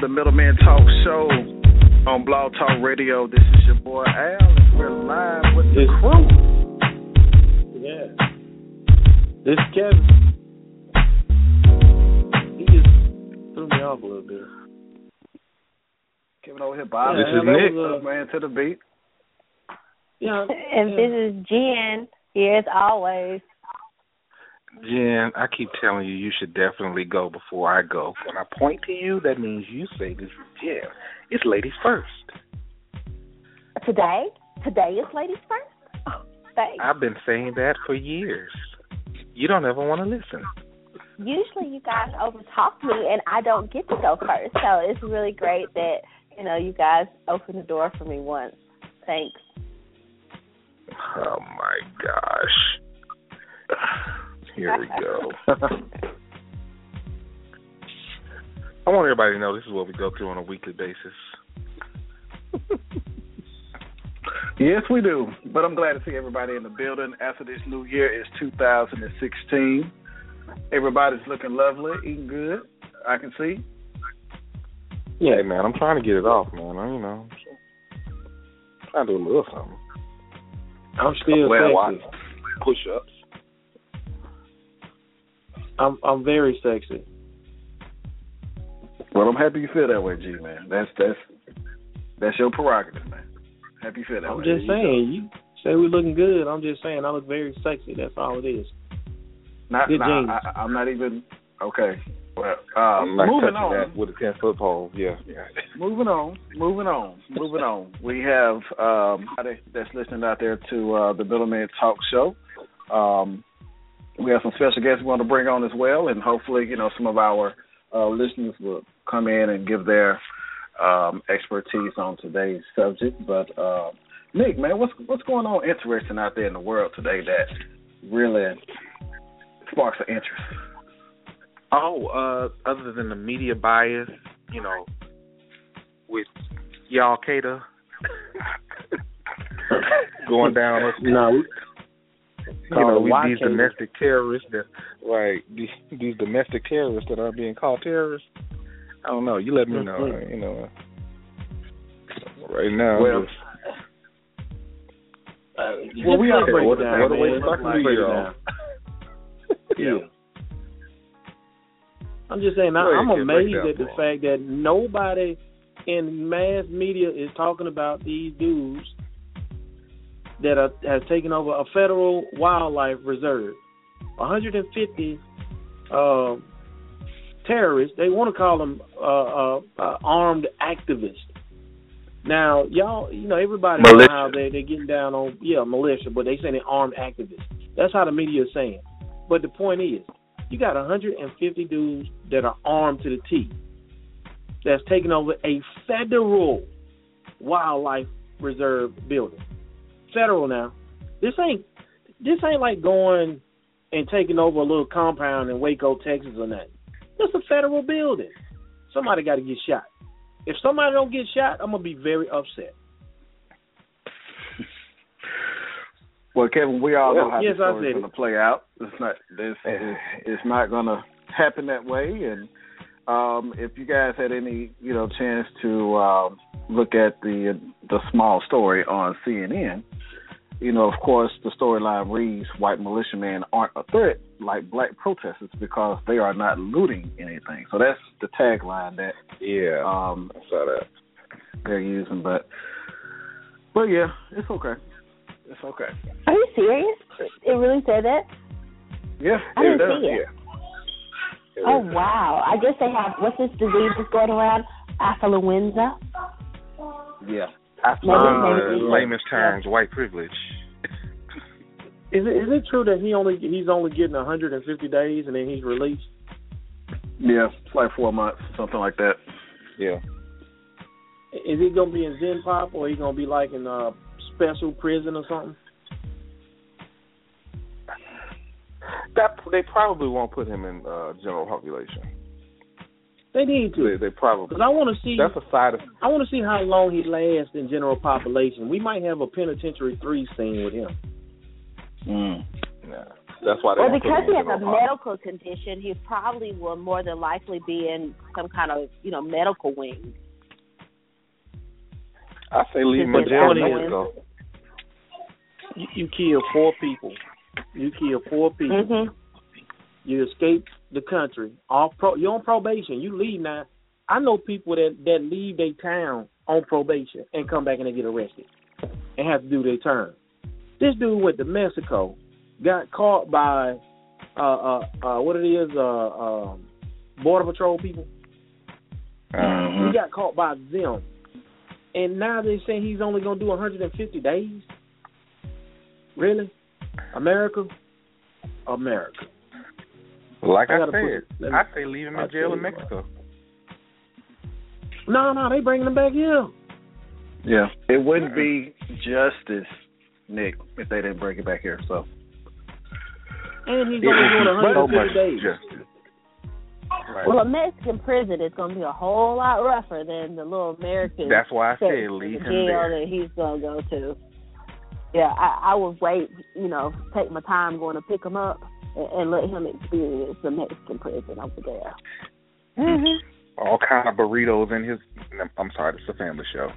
The Middleman Talk Show on Blog Talk Radio. This is your boy Al, and we're live with the crew. Yeah. This is Kevin. He just threw me off a little bit. Kevin over here, Bob. This is That Nick. was, man to the beat. Yeah. And yeah. this is Jen. as always. Jen, I keep telling you, you should definitely go before I go. When I point to you, that means you say this is Jen. It's ladies first. Today, today is ladies first. Oh, thanks. I've been saying that for years. You don't ever want to listen. Usually, you guys overtalk me, and I don't get to go first. So it's really great that you know you guys opened the door for me once. Thanks. Oh my gosh. Here we go. I want everybody to know this is what we go through on a weekly basis. Yes, we do. But I'm glad to see everybody in the building after this new year. is 2016. Everybody's looking lovely, eating good. I can see. Yeah, man, I'm trying to get it off, man. I, you know, I'm trying to do a little something. I'm still Well. Push ups. I'm I'm very sexy. Well, I'm happy you feel that way, G man. That's that's that's your prerogative, man. Happy you feel that I'm way. just There saying, you say we're looking good. I'm just saying I look very sexy. That's all it is. Not, good nah, genes. I, I'm not even okay. Well, uh, I'm not moving on. that with a ten foot pole. Yeah, yeah. Moving on, moving on, moving on. We have um that's listening out there to uh the Middleman Talk Show. Um we have some special guests we want to bring on as well and hopefully, you know, some of our uh listeners will come in and give their um expertise on today's subject. But uh Nick, man, what's what's going on interesting out there in the world today that really sparks an interest? Oh, uh, other than the media bias, you know, with y'all Qaeda going down, No, we you know, we, these domestic terrorists that, right? These, these domestic terrorists that are being called terrorists. I don't know. You let me know. Mhm. You know, right now. Well, just- uh, Well, we are gotta break break it it down, down, man. man. Let's Fuck break the it year down. off. Yeah. I'm just saying, I, I'm amazed at the for 'em. fact that nobody in mass media is talking about these dudes that are, have taken over a federal wildlife reserve. 150 uh, terrorists. They want to call them uh, uh, uh, armed activists. Now, y'all, you know, everybody Militia. how they they're getting down on yeah militia, but they saying they're armed activists. That's how the media is saying. But the point is, You got 150 dudes that are armed to the teeth. That's taking over a federal wildlife reserve building. Federal now. This ain't this ain't like going and taking over a little compound in Waco, Texas or nothing. This a federal building. Somebody gotta get shot. If somebody don't get shot, I'm gonna be very upset. Well, Kevin, we all know how Yes, the I story's said going to play out. It's not. It's, it's, it's not going to happen that way. And um, if you guys had any, you know, chance to um, look at the the small story on CNN, you know, of course, the storyline reads: "White militiamen aren't a threat like black protesters because they are not looting anything." So that's the tagline that Yeah, um, I saw that. they're using. But, but yeah, it's okay. It's okay. Are you serious? It really said that? Yeah, I didn't it does. see it. Yeah. Oh wow! I guess they have what's this disease that's going around? Affluenza. Yeah. Maybe- Uh, maybe- in layman's terms, white privilege. Is it is it true that he only he's only getting 150 days and then he's released? Yeah, it's like four months, something like that. Yeah. Is he gonna be in gen pop or he gonna be like in a special prison or something? That they probably won't put him in uh, general population. They need to. They, they probably. Because I want to see. That's a side of. I want to see how long he lasts in general population. We might have a penitentiary three scene with him. Mm. Yeah. That's why they Well, because he has a general pop. medical condition, he probably will more than likely be in some kind of you know medical wing. I say leave him in jail point in is- You, you kill four people. You kill four people. hmm You escape the country. Off pro, you're on probation. You leave now. I know people that that leave their town on probation and come back and they get arrested and have to do their term. This dude went to Mexico, got caught by uh uh uh what it is uh um border patrol people. Uh-huh. He got caught by them, and now they say he's only gonna do 150 days. Really, America, America. Like I I, gotta put said, me- I say leave him I'll in jail in. Mexico. No, no, they bringing him back here. Yeah. It wouldn't uh-uh. be justice, Nick, if they didn't bring it back here. So And he's It only would doing 150 days. justice. Right. Well, a Mexican prison is going to be a whole lot rougher than the little American. That's why I state said in leave him jail there. that he's going to go to. Yeah, I, I would wait. You know, take my time going to pick him up and, and let him experience the Mexican prison over there. Mm-hmm. All kind of burritos in his. I'm sorry, it's a family show.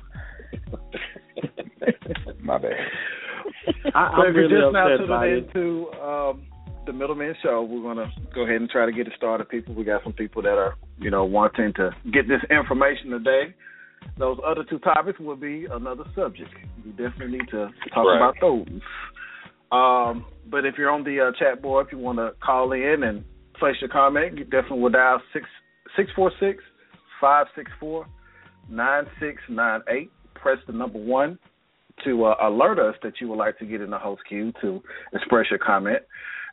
My bad. I, So I'm if you're really just now upset tuning into um, the Middleman Show, we're gonna go ahead and try to get it started. People, we got some people that are, you know, wanting to get this information today. Those other two topics will be another subject. We definitely need to talk Right. about those. Um, but if you're on the uh, chat board, if you want to call in and place your comment, you definitely will dial six six four six five six four nine six nine eight. Press the number one to uh, alert us that you would like to get in the host queue to express your comment.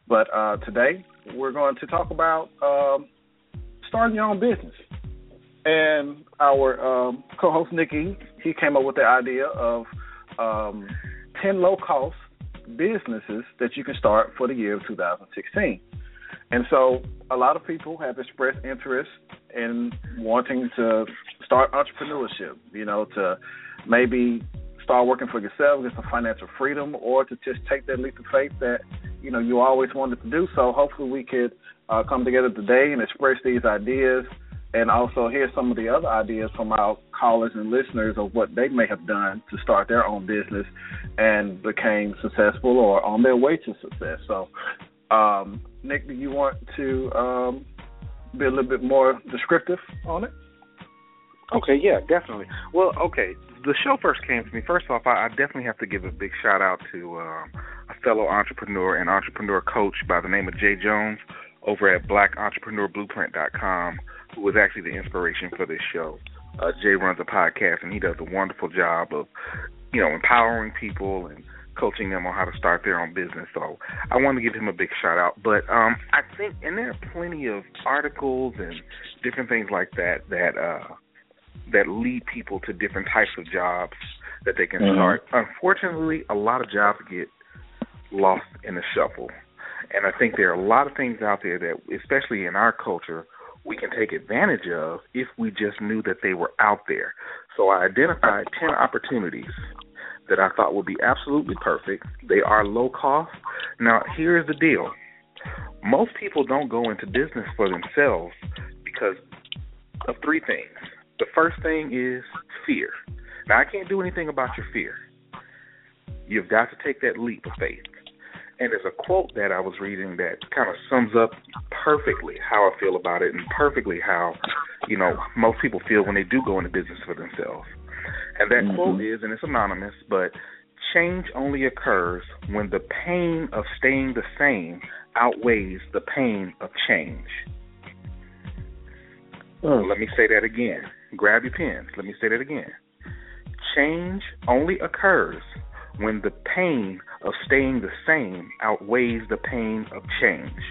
But uh, today we're going to talk about um, starting your own business. And our um, co-host Nikki, he came up with the idea of um, ten low-cost businesses that you can start for the year of 2016. And so a lot of people have expressed interest in wanting to start entrepreneurship, you know, to maybe start working for yourself, get some financial freedom, or to just take that leap of faith that, you know, you always wanted to do. So hopefully we could uh, come together today and express these ideas and also hear some of the other ideas from our callers and listeners of what they may have done to start their own business and became successful or on their way to success. So, um, Nick, do you want to um, be a little bit more descriptive on it? Okay, yeah, definitely. Well, okay, the show first came to me. First off, I, I definitely have to give a big shout out to um, a fellow entrepreneur and entrepreneur coach by the name of Jay Jones over at BlackEntrepreneurBlueprint.com, who was actually the inspiration for this show. Uh, Jay runs a podcast and he does a wonderful job of, you know, empowering people and coaching them on how to start their own business. So I want to give him a big shout out. But um, I think, and there are plenty of articles and different things like that that uh, that lead people to different types of jobs that they can Mhm. start. Unfortunately, a lot of jobs get lost in the shuffle. And I think there are a lot of things out there that, especially in our culture, we can take advantage of if we just knew that they were out there. So I identified 10 opportunities that I thought would be absolutely perfect. They are low cost. Now, here's the deal most people don't go into business for themselves because of three things. The first thing is fear. Now, I can't do anything about your fear. You've got to take that leap of faith. And there's a quote that I was reading that kind of sums up perfectly how I feel about it and perfectly how, you know, most people feel when they do go into business for themselves. And that Mhm. quote is, and it's anonymous, but change only occurs when the pain of staying the same outweighs the pain of change. Mm. Let me say that again. Grab your pens. Let me say that again. Change only occurs when the pain of staying the same outweighs the pain of change.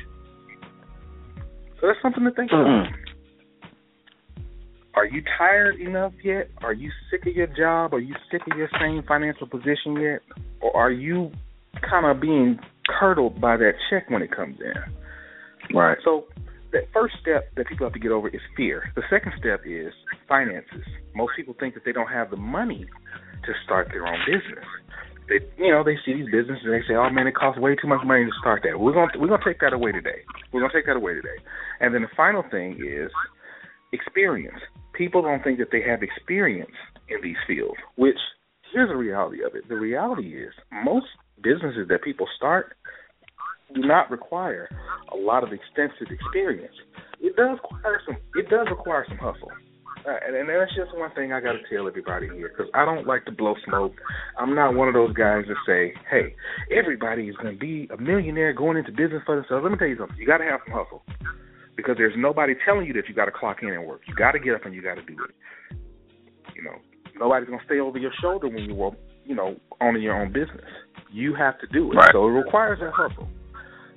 So that's something to think about. Mhm. Are you tired enough yet? Are you sick of your job? Are you sick of your same financial position yet? Or are you kind of being curdled by that check when it comes in? Right. So the first step that people have to get over is fear. The second step is finances. Most people think that they don't have the money to start their own business. They, you know, they see these businesses and they say, "Oh man, it costs way too much money to start that." We're gonna we're gonna take that away today. We're gonna take that away today. And then the final thing is experience. People don't think that they have experience in these fields. Which here's the reality of it. The reality is most businesses that people start do not require a lot of extensive experience. It does require some. It does require some hustle, and, and that's just one thing I got to tell everybody here because I don't like to blow smoke. I'm not one of those guys that say, "Hey, everybody is going to be a millionaire going into business for themselves." Let me tell you something. You got to have some hustle because there's nobody telling you that you got to clock in and work. You got to get up and you got to do it. You know, nobody's going to stay over your shoulder when you are, You know, owning your own business. You have to do it. Right. So it requires that hustle.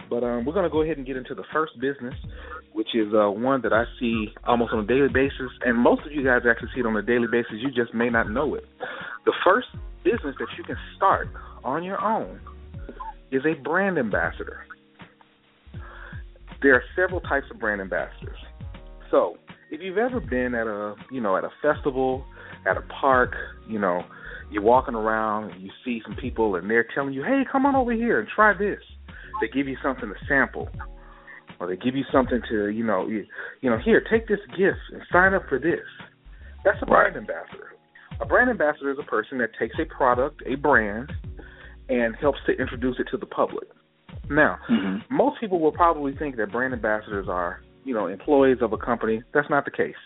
But um, we're going to go ahead and get into the first business, which is uh, one that I see almost on a daily basis, and most of you guys actually see it on a daily basis. You just may not know it. The first business that you can start on your own is a brand ambassador. There are several types of brand ambassadors. So, if you've ever been at a, you know, at a festival, at a park, you know, you're walking around and you see some people and they're telling you, "Hey, come on over here and try this." They give you something to sample, or they give you something to, you know, you, you know, here, take this gift and sign up for this. That's a brand ambassador. A brand ambassador is a person that takes a product, a brand, and helps to introduce it to the public. Now, Mhm. most people will probably think that brand ambassadors are, you know, employees of a company. That's not the case.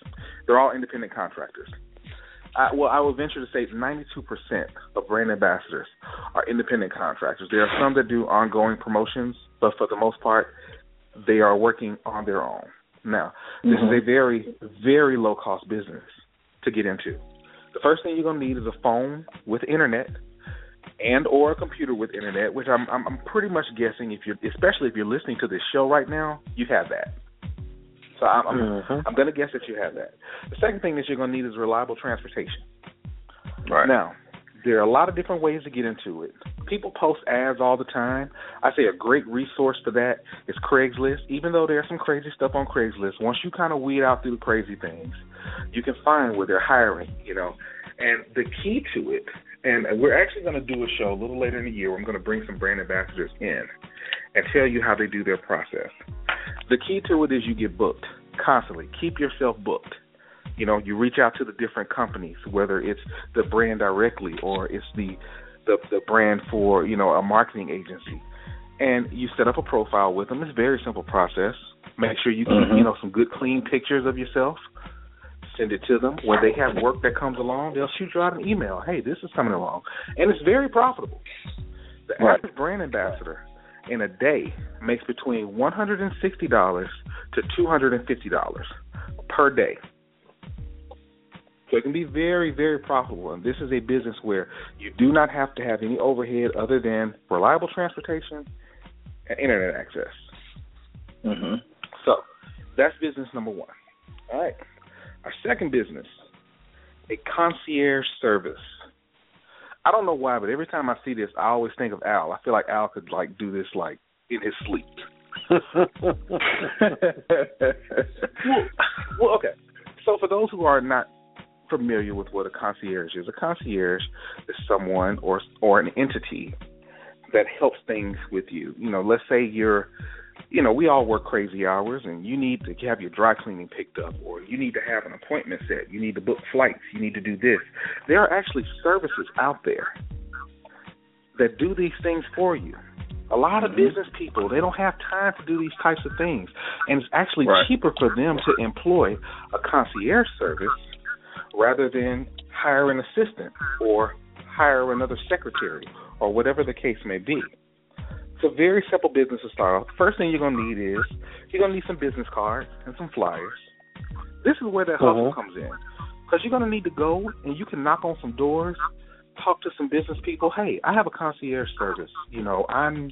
They're all independent contractors. I, well, I would venture to say 92% of brand ambassadors are independent contractors. There are some that do ongoing promotions, but for the most part, they are working on their own. Now, this Mhm. is a very, very low cost business to get into. The first thing you're going to need is a phone with internet and or a computer with internet, which I'm I'm, I'm pretty much guessing if you're especially if you're listening to this show right now, you have that. So I'm I'm, Mhm. I'm going to guess that you have that. The second thing that you're going to need is reliable transportation. Right. Now, there are a lot of different ways to get into it. People post ads all the time. I say a great resource for that is Craigslist. Even though there's some crazy stuff on Craigslist, once you kind of weed out through the crazy things, you can find where they're hiring, you know. And the key to it, and we're actually going to do a show a little later in the year where I'm going to bring some brand ambassadors in and tell you how they do their process. The key to it is you get booked constantly. Keep yourself booked. You know, you reach out to the different companies, whether it's the brand directly or it's the the, the brand for you know a marketing agency, and you set up a profile with them. It's a very simple process. Make sure you keep Mhm. you know some good clean pictures of yourself. Send it to them. When they have work that comes along, they'll shoot you out an email. Hey, this is coming along, and it's very profitable. The Right. average brand ambassador in a day makes between one hundred and sixty dollars to two hundred and fifty dollars per day. So it can be very, very profitable. And this is a business where you do not have to have any overhead other than reliable transportation and internet access. Mm-hmm. So that's business number one. All right. Our second business, a concierge service. I don't know why, but every time I see this, I always think of Al. I feel like Al could like do this like in his sleep. well, well, okay. So for those who are not familiar with what a concierge is, a concierge is someone or or an entity that helps things with you. You know, let's say you're you know, we all work crazy hours and you need to have your dry cleaning picked up or you need to have an appointment set, you need to book flights, you need to do this. There are actually services out there that do these things for you. A lot of Mm-hmm. business people, they don't have time to do these types of things. And it's actually Right. cheaper for them to employ a concierge service rather than hire an assistant or hire another secretary or whatever the case may be. It's a very simple business to start off. First thing you're gonna need is you're gonna need some business cards and some flyers. This is where that hustle Mhm. comes in, because you're gonna need to go and you can knock on some doors, talk to some business people. Hey, I have a concierge service. You know, I'm.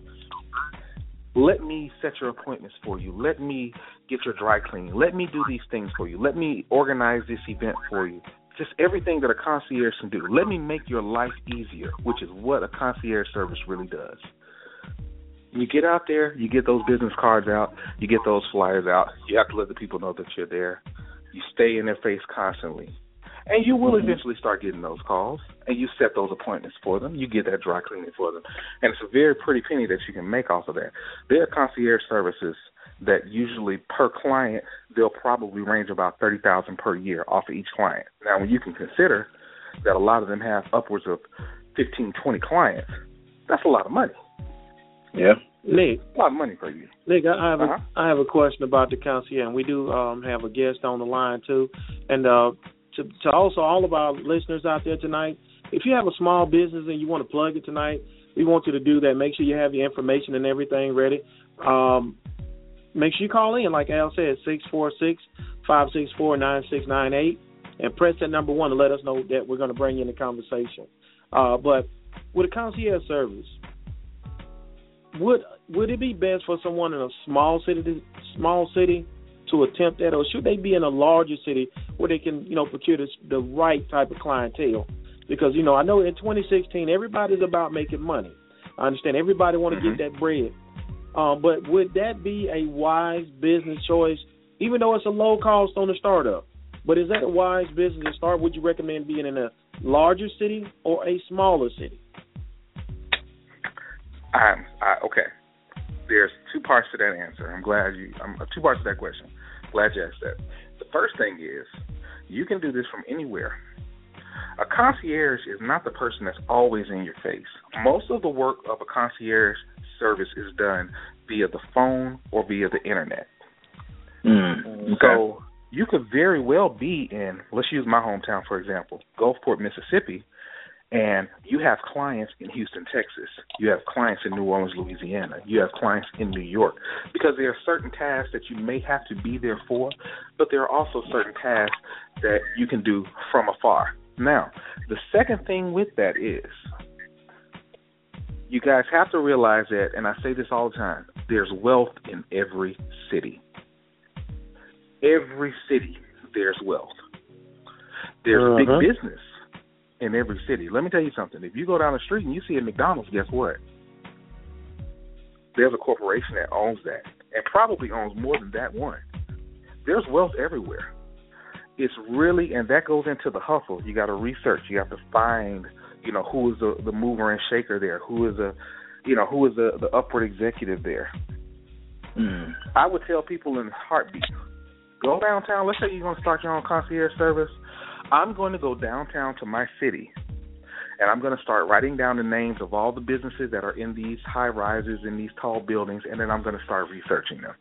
Let me set your appointments for you. Let me get your dry cleaning. Let me do these things for you. Let me organize this event for you. Just everything that a concierge can do. Let me make your life easier, which is what a concierge service really does. You get out there, you get those business cards out, you get those flyers out. You have to let the people know that you're there. You stay in their face constantly. And you will eventually start getting those calls, and you set those appointments for them. You get that dry cleaning for them, and it's a very pretty penny that you can make off of that. There are concierge services that usually per client they'll probably range about thirty thousand per year off of each client. Now, when you can consider that a lot of them have upwards of fifteen, twenty clients, that's a lot of money. Yeah. Nick, A lot of money for you. Nick, I I have Uh-huh. a I have a question about the concierge, and we do um, have a guest on the line too. And uh, to to also all of our listeners out there tonight, if you have a small business and you want to plug it tonight, we want you to do that. Make sure you have your information and everything ready. Um, make sure you call in, like Al said, six four six five six four nine six nine eight, and press that number one to let us know that we're going to bring you in the conversation. Uh, but with a concierge service, would would it be best for someone in a small city small city to attempt that, or should they be in a larger city where they can you know procure the, the right type of clientele? Because you know I know in 2016 everybody's about making money. I understand everybody want to Mhm. get that bread, um, but would that be a wise business choice? Even though it's a low cost on the startup, but is that a wise business to start? Would you recommend being in a larger city or a smaller city? I'm I, okay. There's two parts to that answer. I'm glad you. I'm two parts to that question. Glad you asked that. The first thing is you can do this from anywhere. A concierge is not the person that's always in your face. Most of the work of a concierge service is done via the phone or via the internet. Mm. Okay. So you could very well be in, let's use my hometown for example, Gulfport, Mississippi, and you have clients in Houston, Texas. You have clients in New Orleans, Louisiana. You have clients in New York. Because there are certain tasks that you may have to be there for, but there are also certain tasks that you can do from afar. Now, the second thing with that is you guys have to realize that, and I say this all the time, there's wealth in every city. Every city, there's wealth. There's Uh-huh. big business in every city. Let me tell you something. If you go down the street and you see a McDonald's, guess what? There's a corporation that owns that and probably owns more than that one. There's wealth everywhere. It's really, and that goes into the hustle. You got to research. You have to find, you know, who is the the mover and shaker there. Who is a, you know, who is the the upward executive there. Mm. I would tell people in heartbeat, go downtown. Let's say you're going to start your own concierge service. I'm going to go downtown to my city, and I'm going to start writing down the names of all the businesses that are in these high rises in these tall buildings, and then I'm going to start researching them.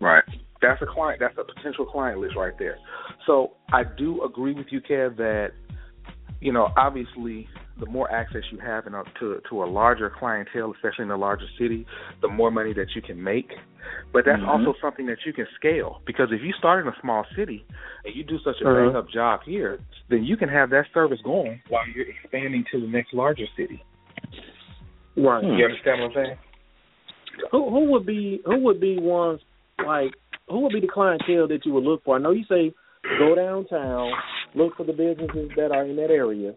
Right. That's a client. That's a potential client list right there. So I do agree with you, Kev, that you know obviously the more access you have in a, to to a larger clientele, especially in a larger city, the more money that you can make. But that's Mhm. also something that you can scale because if you start in a small city and you do such a Uh-huh. bang up job here, then you can have that service going while you're expanding to the next larger city. Right. Hmm. You understand what I'm saying? Who who would be who would be ones like who would be the clientele that you would look for? I know you say go downtown, look for the businesses that are in that area,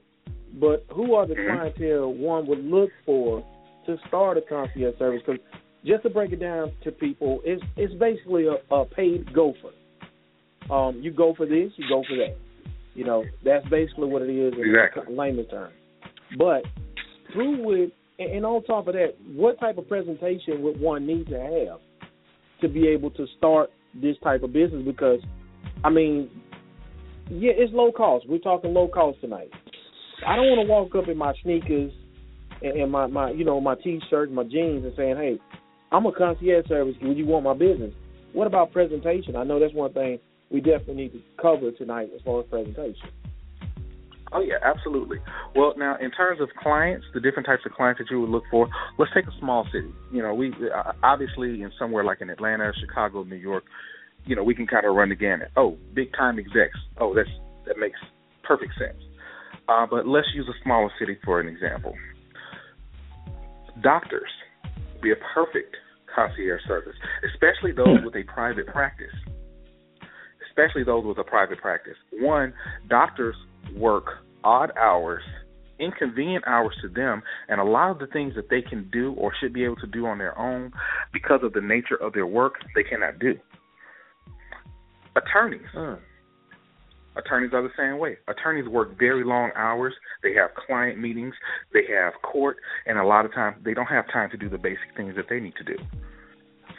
but who are the Mhm. clientele one would look for to start a concierge service? Because just to break it down to people, it's it's basically a, a paid gopher. Um, you go for this, you go for that. You know, that's basically what it is in Exactly. layman's terms. But through with and, and on top of that, what type of presentation would one need to have to be able to start this type of business? Because, I mean, yeah, it's low cost. We're talking low cost tonight. I don't want to walk up in my sneakers and, and my my you know my t-shirt, and my jeans, and saying, "Hey, I'm a concierge service. Would you want my business?" What about presentation? I know that's one thing we definitely need to cover tonight as far as presentation. Oh yeah, absolutely. Well, now in terms of clients, the different types of clients that you would look for, let's take a small city. You know, we uh, obviously in somewhere like in Atlanta, Chicago, New York, you know, we can kind of run the gamut. Oh, big time execs. Oh, that's that makes perfect sense. Uh, but let's use a smaller city for an example. Doctors be a perfect concierge service, especially those with a private practice. Especially those with a private practice. One, doctors work odd hours, inconvenient hours to them, and a lot of the things that they can do or should be able to do on their own because of the nature of their work, they cannot do. Attorneys. Attorneys are the same way. Attorneys work very long hours. They have client meetings. They have court, and a lot of times they don't have time to do the basic things that they need to do.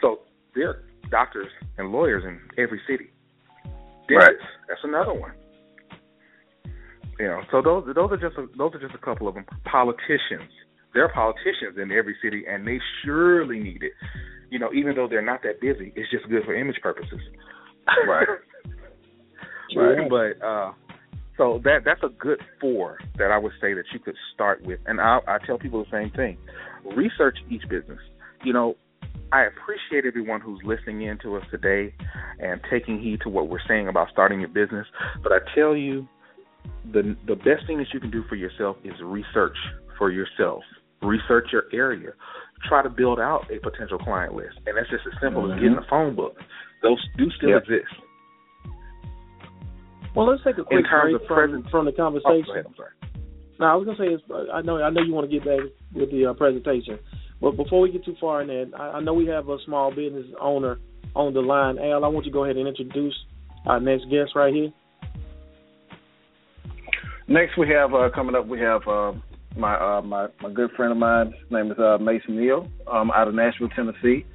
So there are doctors and lawyers in every city. Right. That's another one. You know, so those those are just a, those are just a couple of them. Politicians, there are politicians in every city, and they surely need it. You know, even though they're not that busy, it's just good for image purposes. Right. right. But uh, so that that's a good four that I would say that you could start with. And I I tell people the same thing: research each business. You know, I appreciate everyone who's listening in to us today and taking heed to what we're saying about starting your business. But I tell you, the the best thing that you can do for yourself is research for yourself. Research your area. Try to build out a potential client list, and that's just as simple as getting a phone book. Those do still Yep. exist. Well, let's take a quick break of from, from the Oh, conversation. go ahead. I'm sorry. No, I was gonna say is I know I know you want to get back with the uh, presentation, but before we get too far in that, I, I know we have a small business owner on the line. Al, I want you to go ahead and introduce our next guest right here. Next, we have uh, coming up. We have uh, my uh, my my good friend of mine. His name is uh, Mason Neal, um, out of Nashville, Tennessee.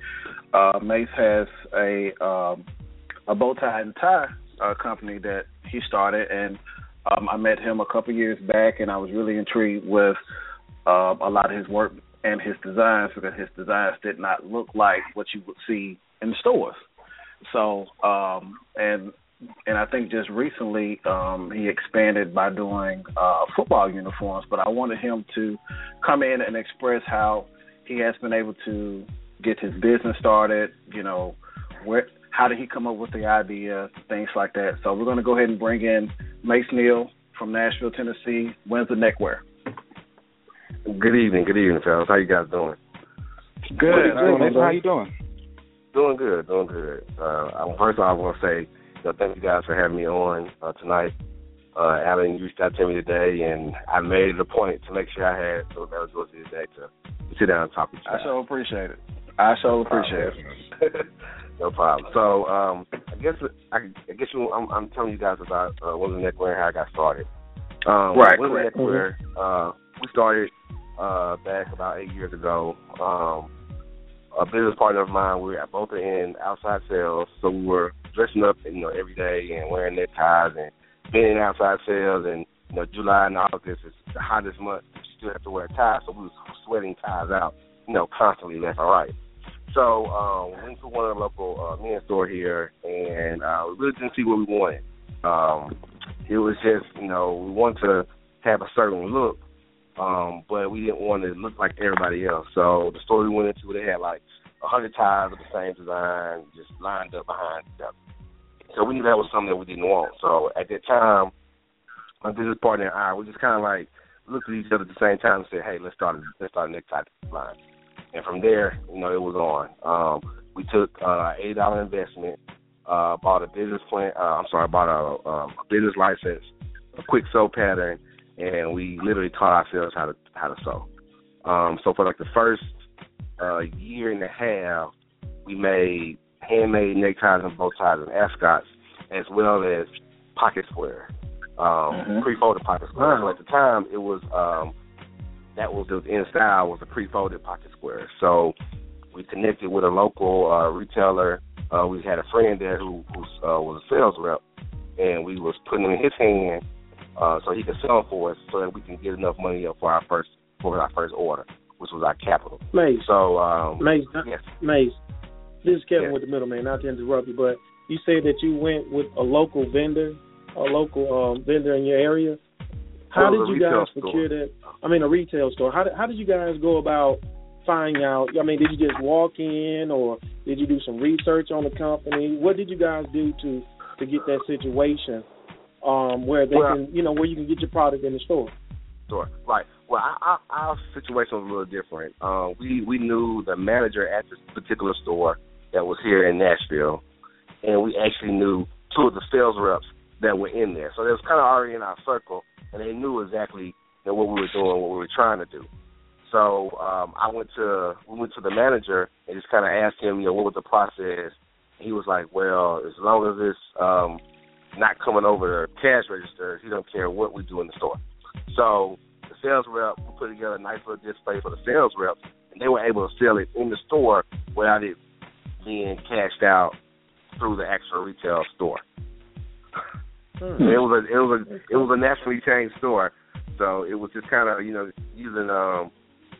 Uh, Mace has a um, a bow tie and tie uh, company that he started, and um, I met him a couple years back, and I was really intrigued with uh, a lot of his work and his designs because his designs did not look like what you would see in stores. So, um, and and I think just recently um, he expanded by doing uh, football uniforms. But I wanted him to come in and express how he has been able to get his business started. You know, where how did he come up with the idea, things like that. So we're going to go ahead and bring in Mace Neal from Nashville, Tennessee. When's the neckwear? Good evening, good evening, fellas. How you guys doing? Good. Good, Mason. How you doing? Doing good, doing good. Uh, I- first of all, I want to say you know, thank you guys for having me on uh, tonight. Uh, Alan reached out to me today, and I made it a point to make sure I had so availability today to, to sit down and talk with you I so appreciate it. I so appreciate it. no problem. So, um, I guess I, I guess you, I'm, I'm telling you guys about uh, Women's Neckwear and how I got started. Um, Right, Women's correct. Neckwear, uh, we started uh, back about eight years ago. Um, a business partner of mine, we were both in outside sales, so we were dressing up, you know, every day and wearing neckties and being in outside sales. And you know, July and August is the hottest month. You still have to wear ties, so we was sweating ties out, you know, constantly left and right. So um, we went to one of the local uh, men's store here, and uh, we really didn't see what we wanted. Um, it was just, you know, we wanted to have a certain look, Um, but we didn't want to look like everybody else. So the store we went into, they had like a hundred ties of the same design just lined up behind each. So we knew that was something that we didn't want. So at that time, my business partner and I, we just kind of like looked at each other at the same time and said, "Hey, let's start let's start a necktie line." And from there, you know, it was on. Um, we took uh, eight dollar investment, uh, bought a business plan. Uh, I'm sorry, bought a, um, a business license, a quick sew pattern, and we literally taught ourselves how to how to sew. Um, so for like the first uh, year and a half, we made handmade neckties and bow ties and ascots, as well as pocket square, um, Mhm. pre-folded pocket square. So at the time, it was um, that was the in style was a pre-folded pocket square. So we connected with a local uh, retailer. Uh, we had a friend there who, who uh, was a sales rep, and we was putting them in his hand uh, so he could sell them for us, so that we can get enough money up for our first for our first order, which was our capital. Mace, So um, Mace, yes, Mace. This is Kevin Yes. with the middleman. Not to interrupt you, but you said that you went with a local vendor, a local um, vendor in your area. How it did you guys store. procure that? I mean, a retail store. How did, how did you guys go about finding out? I mean, did you just walk in, or did you do some research on the company? What did you guys do to to get that situation um, where they Well- can, you know, where you can get your product in the store? store. Right. Well, our, our, our situation was a little different. Uh, we we knew the manager at this particular store that was here in Nashville, and we actually knew two of the sales reps that were in there. So they was kind of already in our circle, and they knew exactly you know, what we were doing, what we were trying to do. So um, I went to we went to the manager and just kind of asked him, you know, what was the process. He was like, well, as long as it's um, not coming over the cash register, he don't care what we do in the store. So the sales rep put together a nice little display for the sales reps, and they were able to sell it in the store without it being cashed out through the actual retail store. Hmm. It was a it was a it was a nationally chained store, so it was just kind of you know using um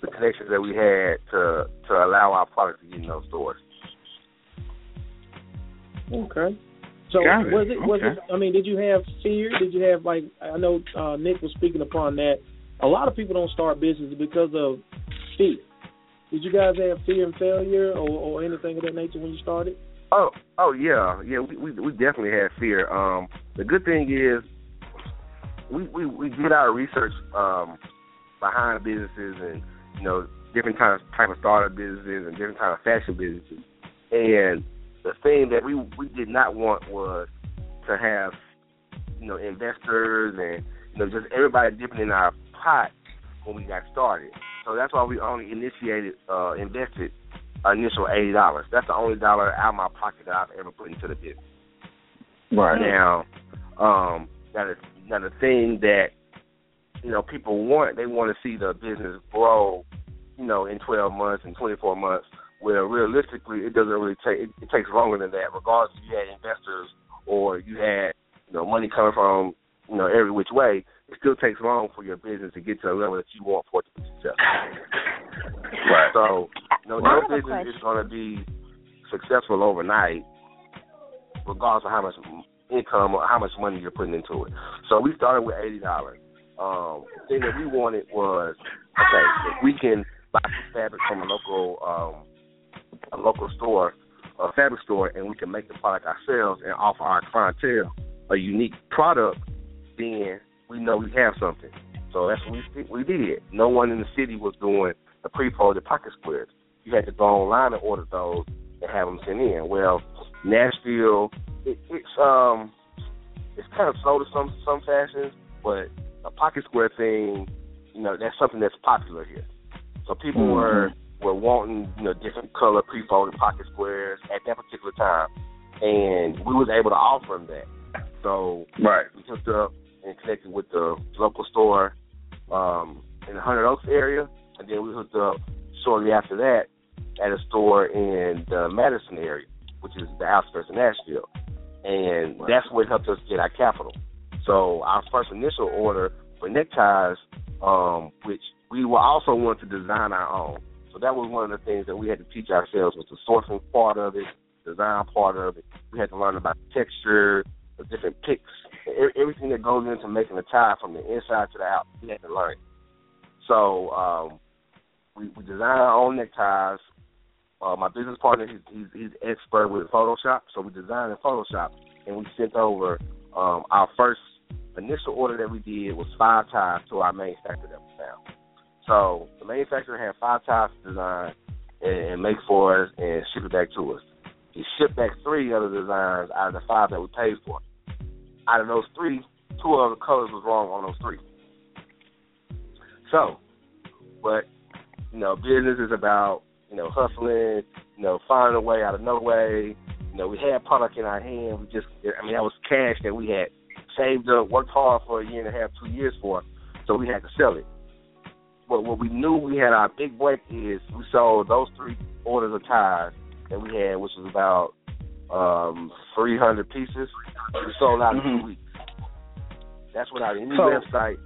the connections that we had to to allow our product to get in those stores. Okay. So Got it. was it was Okay. it I mean, did you have fear? Did you have like I know uh Nick was speaking upon that. A lot of people don't start business because of fear. Did you guys have fear and failure or, or anything of that nature when you started? Oh, oh yeah, yeah. We we, we definitely had fear. Um, the good thing is, we we we did our research um behind businesses and you know different types type of startup businesses and different kind of fashion businesses. And the thing that we we did not want was to have you know investors and you know just everybody dipping in our pot when we got started. So that's why we only initiated uh invested initial eighty dollars. That's the only dollar out of my pocket that I've ever put into the business. Right. Now, um, now the now the thing that you know people want, they want to see the business grow, you know, in twelve months and twenty four months. Where realistically, it doesn't really take. It, it takes longer than that. Regardless if you had investors or you had you know money coming from you know every which way, it still takes long for your business to get to a level that you want for it to be successful. Right. So, you know, I no business is going to be successful overnight, regardless of how much income or how much money you're putting into it. So we started with eighty dollars. Um, the thing that we wanted was okay, if we can buy some fabric from a local um, a local store, a fabric store, and we can make the product ourselves and offer our clientele a unique product, then we know we have something. So that's what we we did. No one in the city was doing the pre-folded pocket squares. You had to go online and order those and have them sent in. Well, Nashville, it, it's um, it's kind of slow to some some fashions, but a pocket square thing, you know, that's something that's popular here. So people Mhm. were were wanting you know different color pre-folded pocket squares at that particular time, and we was able to offer them that. So Right. we hooked up and connected with the local store um, in the Hundred Oaks area, and then we hooked up shortly after that at a store in the Madison area, which is the outskirts of Nashville, and that's what helped us get our capital. So our first initial order for neckties, um, which we were also wanted to design our own. So that was one of the things that we had to teach ourselves was the sourcing part of it, design part of it. We had to learn about texture, the different picks, everything that goes into making a tie from the inside to the out. We had to learn. So um, we, we design our own neckties. Uh, my business partner, he's, he's, he's expert with Photoshop, so we designed in Photoshop, and we sent over um, our first initial order that we did was five ties to our manufacturer that we found. So the manufacturer had five ties to design and, and make for us and ship it back to us. He shipped back three other designs out of the five that we paid for. Out of those three, two of the colors was wrong on those three. So, but you know, business is about you know hustling, you know, finding a way out of no way. You know, we had product in our hand. We just, I mean, that was cash that we had saved up, worked hard for a year and a half, two years for, so we had to sell it. But what we knew we had our big break is we sold those three orders of ties that we had, which was about um, 300 pieces. We sold out mm-hmm. in two weeks. That's without any So- website.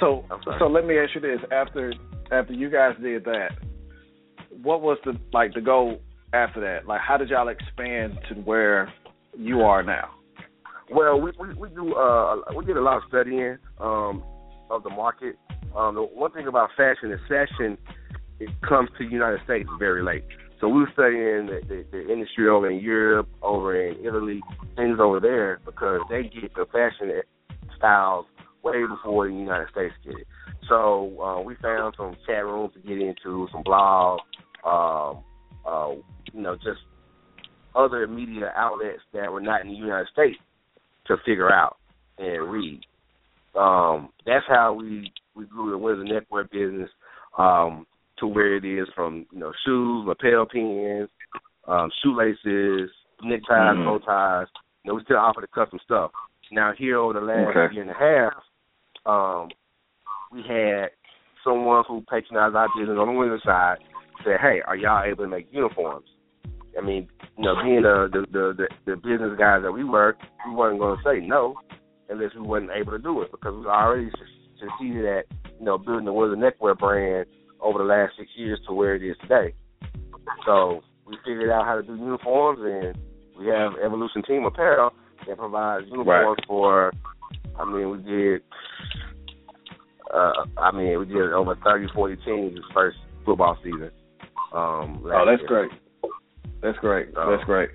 So so let me ask you this: after after you guys did that, what was the like the goal after that? Like, how did y'all expand to where you are now? Well, we we, we do uh we did a lot of studying um of the market. Um the one thing about fashion is fashion it comes to the United States very late. So we were studying the, the, the industry over in Europe, over in Italy, things over there because they get the fashion styles way before the United States did it. So uh, we found some chat rooms to get into, some blogs, um, uh, you know, just other media outlets that were not in the United States to figure out and read. Um, that's how we we grew the Windsor Neckwear business um, to where it is from you know shoes, lapel pins, um, shoelaces, neckties, Mhm. bow ties. You know, we still offer the custom stuff. Now here over the last Okay. year and a half, um, we had someone who patronized our business on the Windsor side say, "Hey, are y'all able to make uniforms?" I mean, you know, being the the the, the, business guys that we were, we weren't going to say no unless we wasn't able to do it because we already succeeded at you know building the Windsor Neckwear brand over the last six years to where it is today. So we figured out how to do uniforms, and we have Evolution Team Apparel that provides uniforms for. I mean, we did. Uh, I mean, we did over 30, 40 teams this first football season. Um, Oh, that's year. great. That's great. Oh. That's great.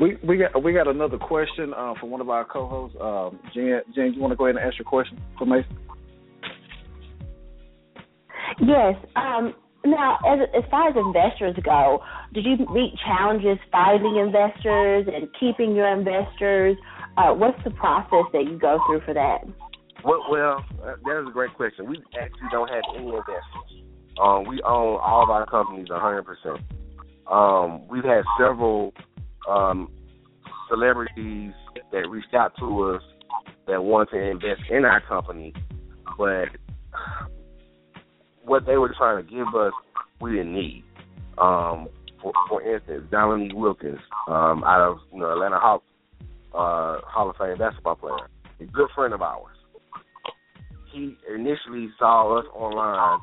We we got we got another question uh, from one of our co-hosts. Um, Jen, Jen, you want to go ahead and ask your question for Mason? Yes. Um, now, as as far as investors go, did you meet challenges finding investors and keeping your investors? Uh, what's the process that you go through for that? Well, well uh, that is a great question. We actually don't have any investors. Um, we own all of our companies 100%. Um, we've had several um, celebrities that reached out to us that want to invest in our company, but what they were trying to give us, we didn't need. Um, for, for instance, Dominique Wilkins, um, out of you know Atlanta Hawks, uh, Hall of Fame basketball player, a good friend of ours. He initially saw us online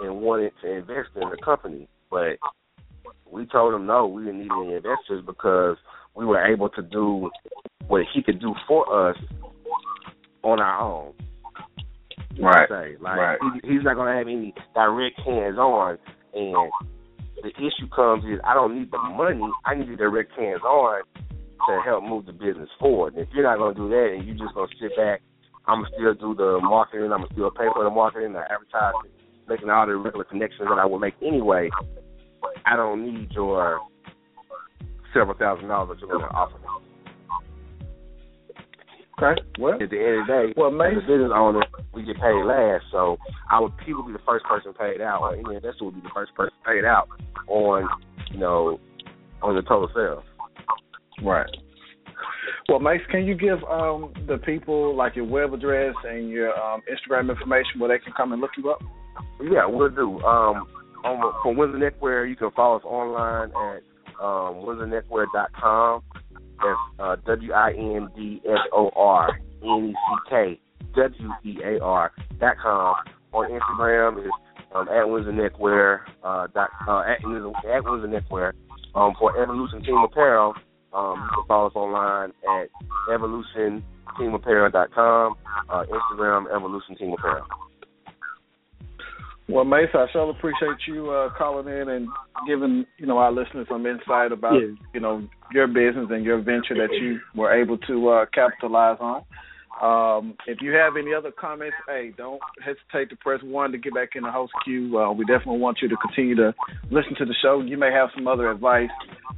and wanted to invest in the company, but we told him no, we didn't need any investors because we were able to do what he could do for us on our own. Right, what Like right. he, he's not gonna have any direct hands on and the issue comes is I don't need the money, I need the direct hands on to help move the business forward. And if you're not gonna do that and you're just gonna sit back, I'm gonna still do the marketing, I'm gonna still pay for the marketing, the advertising, making all the regular connections that I would make anyway. I don't need your several thousand dollars that you're gonna offer me. Okay. Well, At the end of the day, Well, as a business owner, we get paid last. So I would people be the first person paid out, or any investor would be the first person paid out on, you know, on the total sales. Right. Well, Mace, can you give um, the people like your web address and your um, Instagram information where they can come and look you up? Yeah, we'll do. Um, on, for Windsor Neckwear, you can follow us online at um, windsorneckwear.com. That's uh, W I N D S O R N E C K W E A R dot com. On Instagram is um, at Windsor Neckwear uh, dot uh, at, at Windsor Neckwear. Um, for Evolution Team Apparel, um, you can follow us online at evolutionteamapparel.com, uh, Instagram Evolution Team Apparel. Well, Mace, I sure appreciate you uh, calling in and giving you know our listeners some insight about Yeah. you know your business and your venture that you were able to uh, capitalize on. Um, if you have any other comments, hey, don't hesitate to press one to get back in the host queue. Uh, we definitely want you to continue to listen to the show. You may have some other advice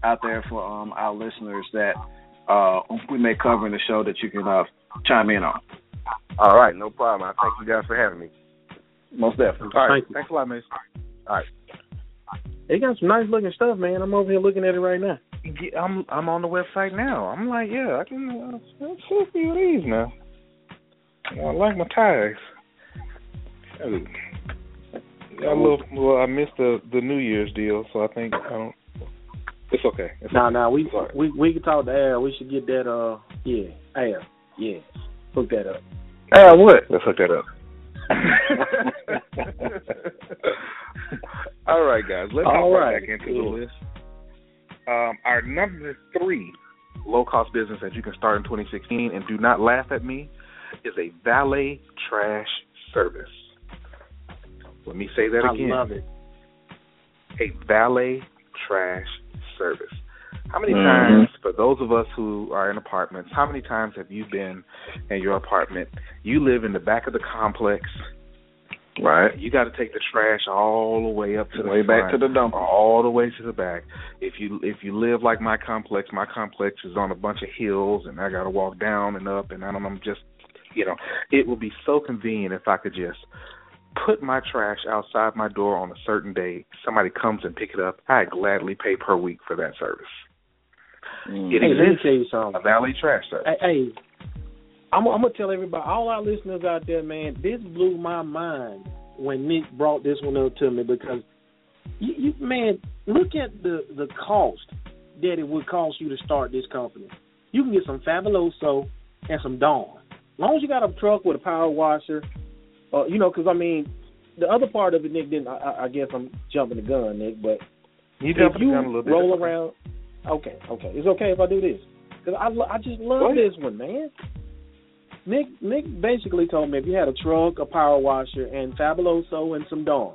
out there for um, our listeners that uh, we may cover in the show that you can uh, chime in on. All right, no problem. I thank you guys for having me. Most definitely. All right. Thank. Thanks a lot, man. All right. They got some nice looking stuff, man. I'm over here looking at it right now. I'm I'm on the website now. I'm like, yeah, I can uh, I'll see a few of these now. I like my tags. I love. Well, I missed the the New Year's deal, so I think I don't. It's okay. It's Nah, okay. nah, we Sorry. we we can talk to Al. We should get that. Uh, yeah, Al. Yeah, hook that up. Ah, what? Let's hook that up. All right, guys. Let's All hop right. right back into Yeah. the list. Um, our number three low cost business that you can start in 2016, and do not laugh at me, is a valet trash service. Let me say that I again. love it. A valet trash service. How many Mhm. times, for those of us who are in apartments, how many times have you been in your apartment? You live in the back of the complex. Right. You got to take the trash all the way up to the Way back to the dump. all the way to the back. If you if you live like my complex, my complex is on a bunch of hills, and I got to walk down and up, and I don't I'm just, you know, it would be so convenient if I could just put my trash outside my door on a certain day. Somebody comes and pick it up. I gladly pay per week for that service. Mm. It Hey, let me exists. tell you A something. valet trash service. Hey, hey I'm, I'm gonna tell everybody, all our listeners out there, man. This blew my mind when Nick brought this one up to me because, you, you man, look at the the cost that it would cost you to start this company. You can get some Fabuloso and some Dawn. As long as you got a truck with a power washer, uh, you know, because I mean, the other part of it, Nick. Didn't I, I- guess I'm jumping the gun, Nick, but You if you roll around, okay, okay, it's okay if I do this because I I just love ahead. this one, man. Nick Nick basically told me if you had a truck, a power washer, and Fabuloso and some Dawn,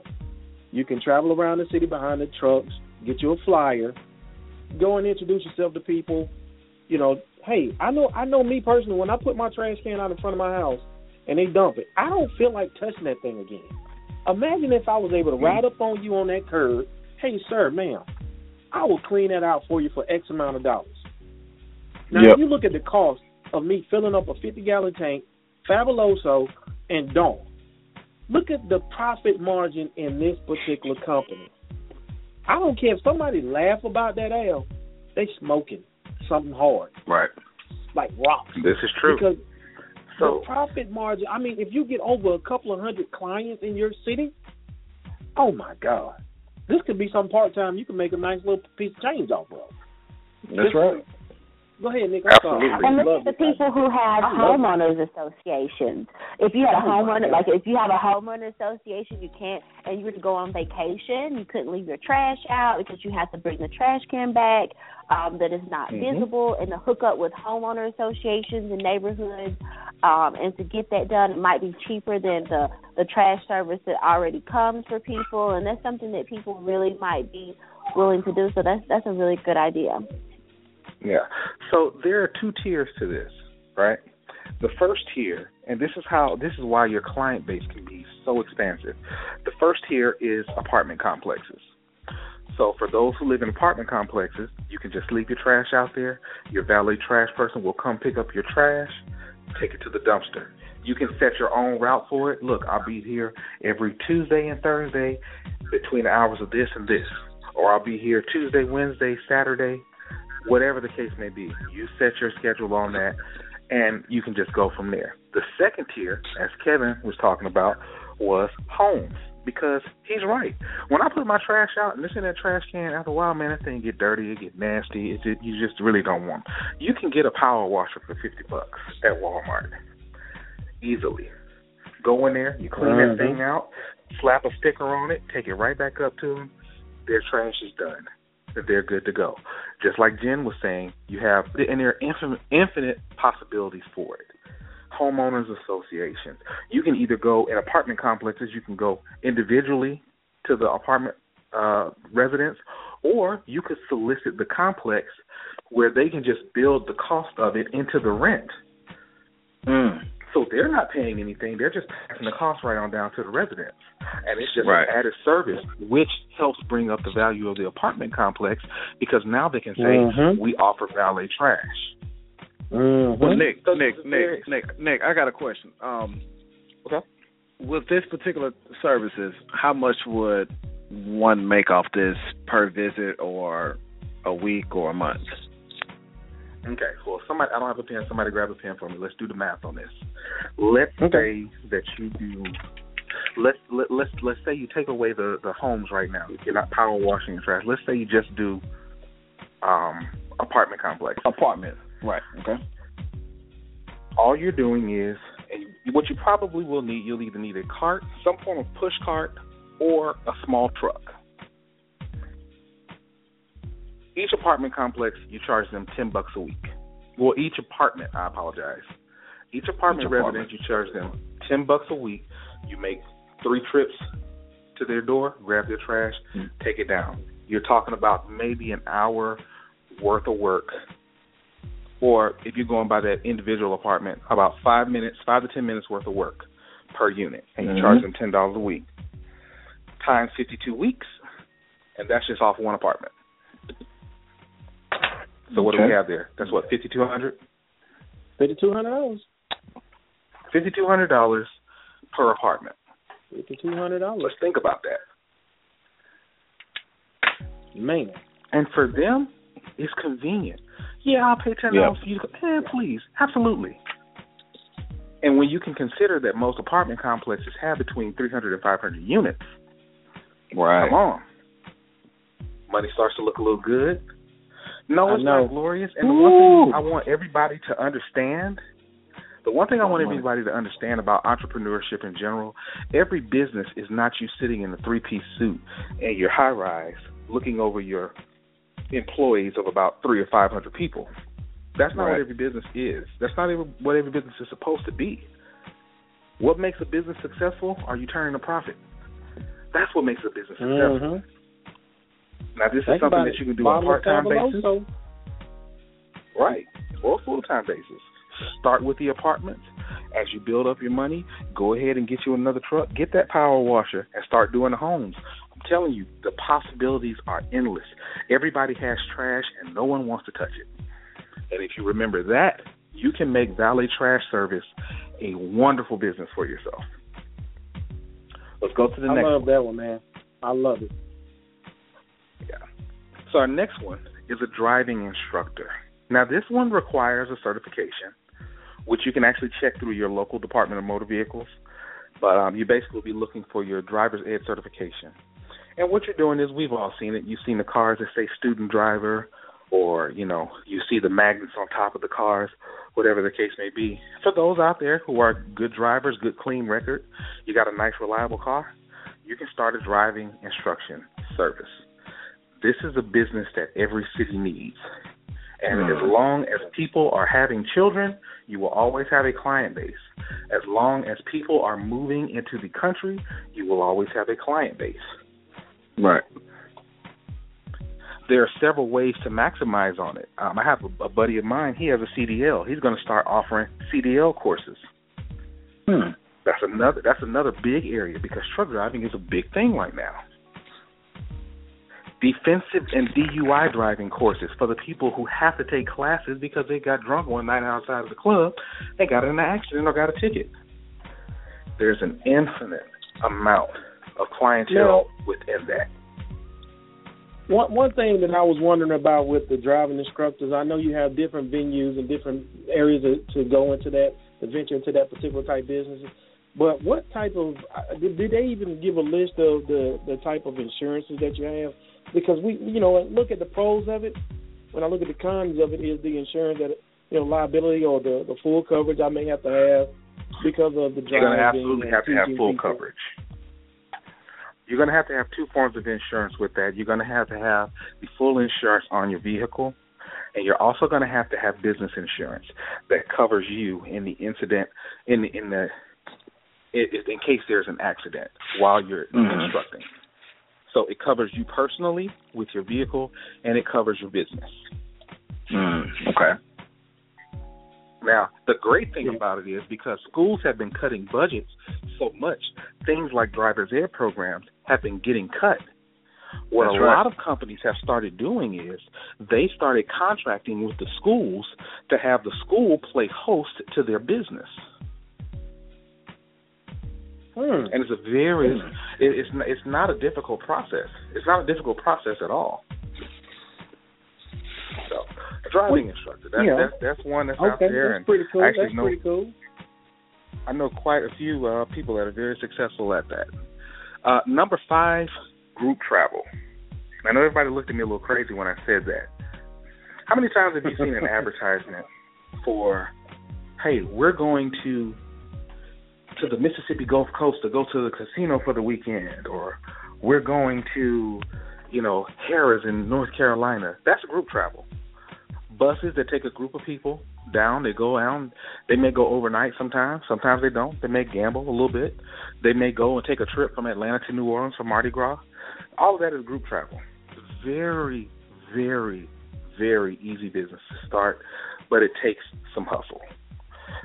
you can travel around the city behind the trucks, get you a flyer, go and introduce yourself to people. You know, hey, I know I know me personally when I put my trash can out in front of my house and they dump it, I don't feel like touching that thing again. Imagine if I was able to mm. ride up on you on that curb. Hey, sir, ma'am, I will clean that out for you for X amount of dollars. Now, Yep. if you look at the cost of me filling up a 50 gallon tank, Fabuloso, and Dawn, look at the profit margin in this particular company. I don't care if somebody laugh about that L, they smoking something hard, Right. like rocks. This is true. Because So- the profit margin, I mean, if you get over a couple of hundred clients in your city, oh my God. This could be some part time you can make a nice little piece of change off of. That's right. Go ahead, Nick. Absolutely. And look at the people who have I it. homeowners associations. If you had a homeowner, like if you have a homeowner association, you can't, and you were to go on vacation, you couldn't leave your trash out because you have to bring the trash can back um, that is not Mm-hmm. visible, and to hook up with homeowner associations and neighborhoods, um, and to get that done, it might be cheaper than the the trash service that already comes for people, and that's something that people really might be willing to do. So that's that's a really good idea. Yeah. So there are two tiers to this, right? The first tier, and this is how this is why your client base can be so expansive. The first tier is apartment complexes. So for those who live in apartment complexes, you can just leave your trash out there. Your valet trash person will come pick up your trash, take it to the dumpster. You can set your own route for it. Look, I'll be here every Tuesday and Thursday between the hours of this and this. Or I'll be here Tuesday, Wednesday, Saturday, whatever the case may be. You set your schedule on that, and you can just go from there. The second tier, as Kevin was talking about, was homes. Because he's right. When I put my trash out and it's in that trash can, after a while, man, that thing get dirty, it get nasty. It just, you just really don't want. You can get a power washer for fifty bucks at Walmart easily. Go in there, you clean that Mhm. thing out, slap a sticker on it, take it right back up to them. Their trash is done. They're good to go. Just like Jen was saying, you have and there are infinite, infinite possibilities for it. homeowners associations. You can either go in apartment complexes, you can go individually to the apartment uh, residents, or you could solicit the complex where they can just build the cost of it into the rent. Mm. So they're not paying anything; they're just passing the cost right on down to the residents, and it's just Right. an added service, which helps bring up the value of the apartment complex because now they can say Mhm. we offer valet trash. Mhm. Well, Nick, So Nick, Nick, Nick, Nick, I got a question. Um, Okay. With this particular services, how much would one make off this per visit, or a week, or a month? Okay, well, somebody, I don't have a pen. Somebody grab a pen for me. Let's do the math on this. Let's Okay. say that you do. Let's let, let's let's say you take away the the homes right now. You're not power washing and trash. Let's say you just do um apartment complex. Apartment. Right. Okay. All you're doing is, what you probably will need, you'll either need a cart, some form of push cart, or a small truck. Each apartment complex, you charge them ten bucks a week. Well, each apartment, I apologize. Each apartment Each resident, apartment. you charge them ten bucks a week. You make three trips to their door, grab their trash, Hmm. take it down. You're talking about maybe an hour worth of work or if you're going by that individual apartment, about five minutes, five to ten minutes worth of work per unit, and you Mhm. charge them ten dollars a week. Times fifty-two weeks, and that's just off one apartment. So what do we have there? That's what fifty-two hundred. Fifty two hundred dollars. Fifty-two hundred dollars per apartment. Fifty two hundred dollars. Let's think about that. Man. And for them, it's convenient. Yeah, I'll pay ten dollars for you. Man, eh, please, absolutely. And when you can consider that most apartment complexes have between 300 and 500 units, Right. come on, money starts to look a little good. No, it's not glorious. And the one thing I want everybody to understand, the one thing I want everybody to understand about entrepreneurship in general, every business is not you sitting in a three-piece suit and your high rise looking over your employees of about three or five hundred people. That's not Right. what every business is. That's not even what every business is supposed to be. What makes a business successful? Are you turning a profit? That's what makes a business successful. Mhm. Now, this is something that you can do on a part-time basis, right? Or a full-time basis. Start with the apartments. As you build up your money, go ahead and get you another truck. Get that power washer and start doing the homes. I'm telling you, the possibilities are endless. Everybody has trash, and no one wants to touch it. And if you remember that, you can make valet trash service a wonderful business for yourself. Let's go to the I next I love one. that one, man. I love it. So our next one is a driving instructor. Now this one requires a certification, which you can actually check through your local Department of Motor Vehicles. But um, you basically will be looking for your driver's ed certification. And what you're doing is we've all seen it. You've seen the cars that say student driver, or you know you see the magnets on top of the cars, whatever the case may be. For those out there who are good drivers, good clean record, you got a nice reliable car, you can start a driving instruction service this is a business that every city needs. And as long as people are having children, you will always have a client base. As long as people are moving into the country, you will always have a client base. Right. There are several ways to maximize on it. Um, I have a, a buddy of mine, he has a CDL. He's going to start offering CDL courses. Hmm. That's another that's another big area because truck driving is a big thing right now. Defensive and DUI driving courses for the people who have to take classes because they got drunk one night outside of the club and got in an accident or got a ticket. There's an infinite amount of clientele Now- within that. One one thing that I was wondering about with the driving instructors, I know you have different venues and different areas to, to go into that, to venture into that particular type of business. But what type of uh, did, did they even give a list of the the type of insurances that you have? Because we, you know, look at the pros of it. When I look at the cons of it, is the insurance that you know liability or the the full coverage I may have to have because of the job. You're going to absolutely have to have full people. coverage. You're going to have to have two forms of insurance with that. You're going to have to have the full insurance on your vehicle, and you're also going to have to have business insurance that covers you in the incident in the, in the in, in case there's an accident while you're Mhm. instructing. So it covers you personally with your vehicle, and it covers your business. Mm, okay. Now, the great thing about it is because schools have been cutting budgets so much, things like driver's ed programs have been getting cut. What That's a right. lot of companies have started doing is they started contracting with the schools to have the school play host to their business. Hmm. And it's a very it, it's not a difficult process. It's not a difficult process at all. So, driving instructor. That's Yeah. that's that's one that's out there that's and pretty cool. actually That's know pretty cool. I know quite a few uh, people that are very successful at that. Uh, number five, group travel. I know everybody looked at me a little crazy when I said that. How many times have you seen an advertisement for, "Hey, we're going to to the Mississippi Gulf Coast to go to the casino for the weekend," or "We're going to, you know, Harrah's in North Carolina." That's group travel. Buses that take a group of people down, they go down. They may go overnight sometimes. Sometimes they don't. They may gamble a little bit. They may go and take a trip from Atlanta to New Orleans for Mardi Gras. All of that is group travel. Very, very, very easy business to start, but it takes some hustle.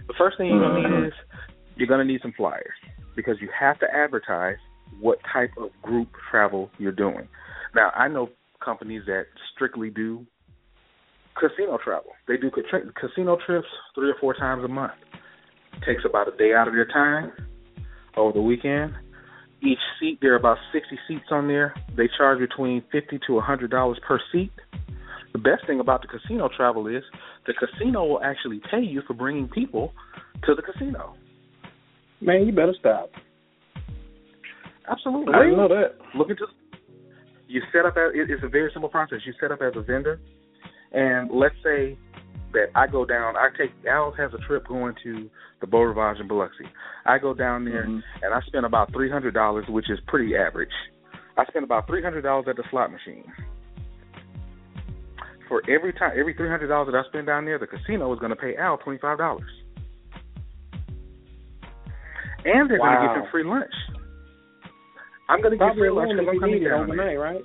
The first thing you're gonna need mm-hmm. is you're gonna need some flyers because you have to advertise what type of group travel you're doing. Now, I know companies that strictly do casino travel. They do casino trips three or four times a month. takes about a day out of their time over the weekend. Each seat, there are about 60 seats on there. They charge between 50 to $100 per seat. The best thing about the casino travel is the casino will actually pay you for bringing people to the casino. Man, you better stop. Absolutely. I didn't know that. Look into you set up as it's a very simple process. You set up as a vendor, and let's say that I go down. I take Al has a trip going to the Beau Rivage in Biloxi. I go down there Mhm. and I spend about three hundred dollars, which is pretty average. I spend about three hundred dollars at the slot machine. For every time, every three hundred dollars that I spend down there, the casino is going to pay Al twenty five dollars, and they're going to Wow. give him free lunch. I'm going to get Probably free a lunch room because if I'm coming need it down there. overnight, right?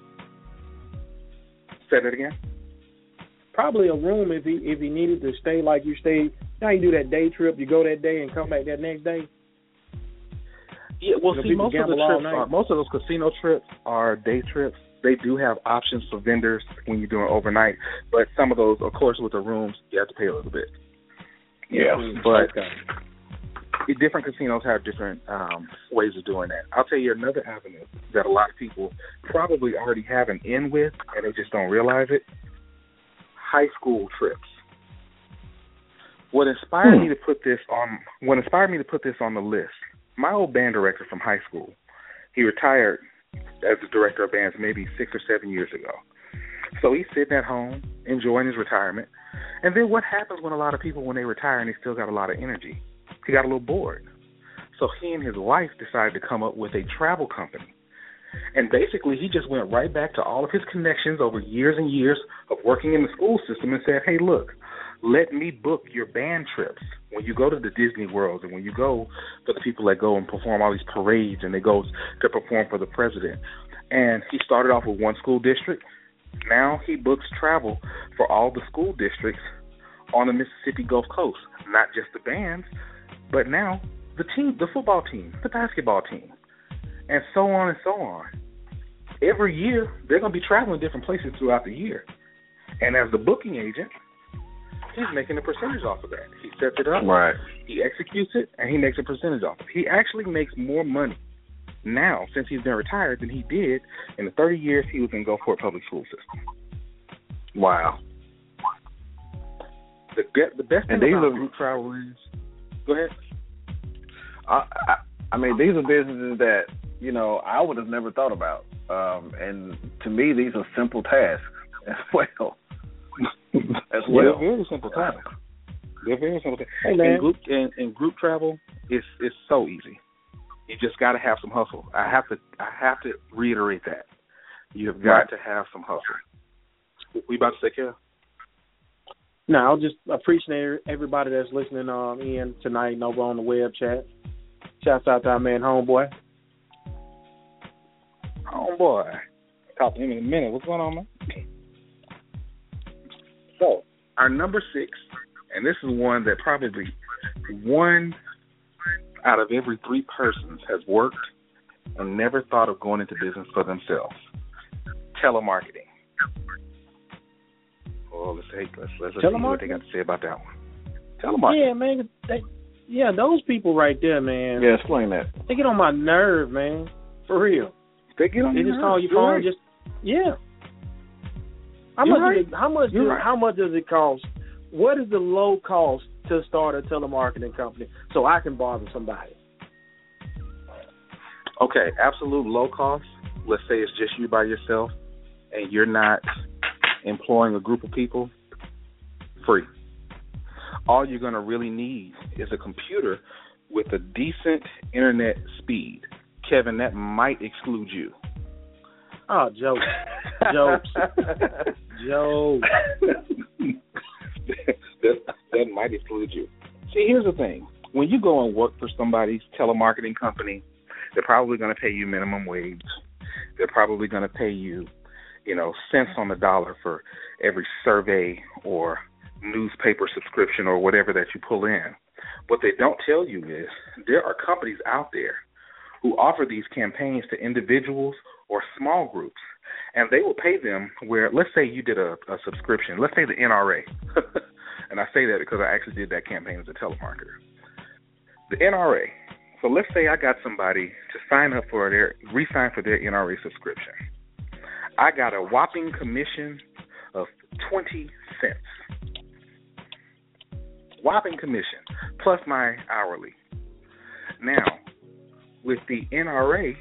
Say that again. Probably a room if he if he needed to stay like you stayed. Now you do that day trip, you go that day and come back that next day. Yeah, well, You know, see, most of the trips, are, most of those casino trips are day trips. They do have options for vendors when you're doing overnight, but some of those, of course, with the rooms, you have to pay a little bit. Yeah. But Okay. Different casinos have different um, ways of doing that. I'll tell you another avenue that a lot of people probably already have an in with, and they just don't realize it. High school trips. What inspired Hmm. me to put this on? What inspired me to put this on the list? My old band director from high school. He retired as the director of bands maybe six or seven years ago. So he's sitting at home enjoying his retirement. And then what happens when a lot of people when they retire and they still got a lot of energy? He got a little bored. So he and his wife decided to come up with a travel company. And basically he just went right back to all of his connections over years and years of working in the school system and said, Hey look, let me book your band trips when you go to the Disney Worlds and when you go for the people that go and perform all these parades and they go to perform for the president. And he started off with one school district. Now he books travel for all the school districts on the Mississippi Gulf Coast, not just the bands, but now the team, the football team, the basketball team, and so on and so on. Every year they're going to be traveling different places throughout the year. And as the booking agent, he's making a percentage off of that. He sets it up, Right. he executes it, and he makes a percentage off it. He actually makes more money now since he's been retired than he did in the 30 years he was in Gulfport Public School System. Wow. The the best thing And about are- group travel is, go ahead. I, I I mean, these are businesses that you know I would have never thought about, um, and to me, these are simple tasks as well. as They're well. very simple tasks. They're very simple. Tasks. Hey, man. In group in, in group travel, it's it's so easy. You just got to have some hustle. I have to I have to reiterate that. You've got Right. to have some hustle. We about to say, Kev? No, I'll just appreciate everybody that's listening um, in tonight and over on the web chat. Shouts out to our man Homeboy. Homeboy. Talk to him in a minute. What's going on, man? So, our number six, and this is one that probably one out of every three persons has worked and never thought of going into business for themselves. Telemarketing. Oh, let's take let's let's, let's see what they got to say about that one. Telemarketing. Yeah, man. They, yeah, those people right there, man. Yeah, explain that. They get on my nerve, man. For real. They get on They your just nerves. call your You're phone. right. Just yeah. How You're much? right. It, how much? You're right. How much does it cost? What is the low cost to start a telemarketing company so I can bother somebody? Okay, absolute low cost. Let's say it's just you by yourself, and you're not employing a group of people. Free. All you're going to really need is a computer with a decent internet speed. Kevin, that might exclude you. Oh, jokes, jokes, jokes. that, that might exclude you. See, here's the thing: when you go and work for somebody's telemarketing company, they're probably going to pay you minimum wage. They're probably going to pay you, you know, cents on the dollar for every survey or newspaper subscription or whatever that you pull in. What they don't tell you is there are companies out there who offer these campaigns to individuals or small groups, and they will pay them where, let's say you did a, a subscription, let's say the NRA, and I say that because I actually did that campaign as a telemarketer. The NRA. So let's say I got somebody to sign up for their re-sign for their NRA subscription. I got a whopping commission of twenty cents. Whopping commission plus my hourly. Now, with the NRA,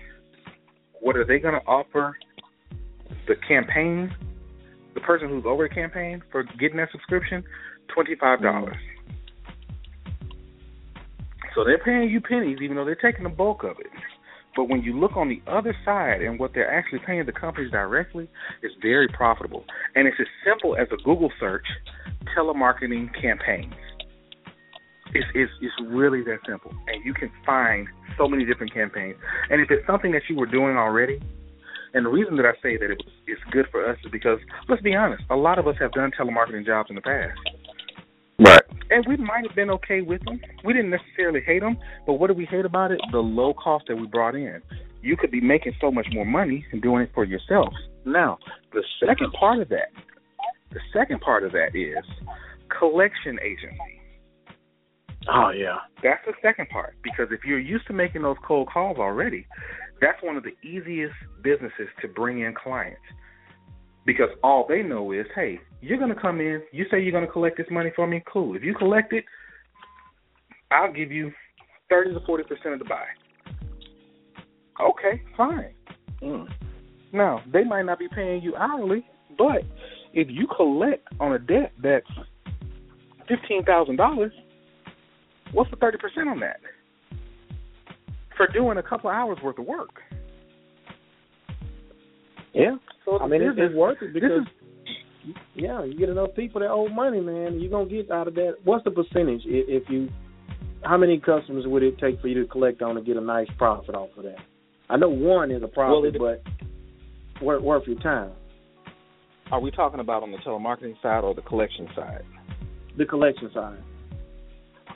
what are they going to offer the campaign, the person who's over the campaign for getting that subscription? Twenty-five dollars. Mm-hmm. So they're paying you pennies, even though they're taking the bulk of it. But when you look on the other side and what they're actually paying the companies directly, it's very profitable. And it's as simple as a Google search, telemarketing campaigns. It's, it's, it's really that simple. And you can find so many different campaigns. And if it's something that you were doing already, and the reason that I say that it was, it's good for us is because, let's be honest, a lot of us have done telemarketing jobs in the past. Right. And we might have been okay with them. We didn't necessarily hate them, but what did we hate about it? The low cost that we brought in. You could be making so much more money and doing it for yourself. Now, the second part of that, the second part of that is collection agency. Oh yeah. That's the second part because if you're used to making those cold calls already, that's one of the easiest businesses to bring in clients. Because all they know is, hey, you're going to come in, you say you're going to collect this money for me, cool. If you collect it, I'll give you 30 to 40% of the buy. Okay, fine. Mm. Now, they might not be paying you hourly, but if you collect on a debt that's $15,000, what's the 30% on that? For doing a couple hours worth of work. Yeah. So I mean, it's, it's worth it because is yeah, you get enough people that owe money, man. You're gonna get out of that. What's the percentage if you? How many customers would it take for you to collect on and get a nice profit off of that? I know one is a profit, Well, but worth worth your time. Are we talking about on the telemarketing side or the collection side? The collection side.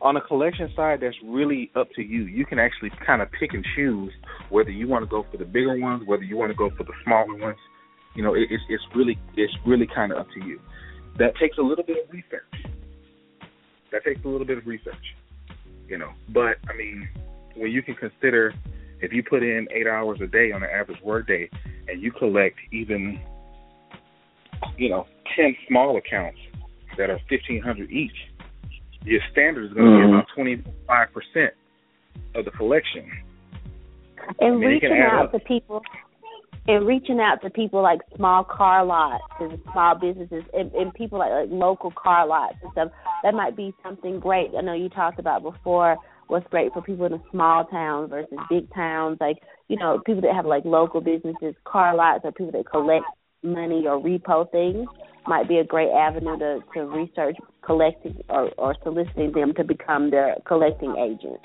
On the collection side, that's really up to you. You can actually kind of pick and choose whether you want to go for the bigger ones, whether you want to go for the smaller ones. You know, it, it's it's really it's really kind of up to you. That takes a little bit of research. That takes a little bit of research. You know, but I mean, when you can consider if you put in eight hours a day on an average work day, and you collect even, you know, ten small accounts that are fifteen hundred each, your standard is going to be about mm-hmm. twenty five percent of the collection. and I mean, reaching out up. to people and reaching out to people like small car lots and small businesses and, and people like, like local car lots and stuff that might be something great i know you talked about before what's great for people in a small town versus big towns like you know people that have like local businesses car lots or people that collect money or repo things might be a great avenue to, to research collecting or, or soliciting them to become their collecting agent.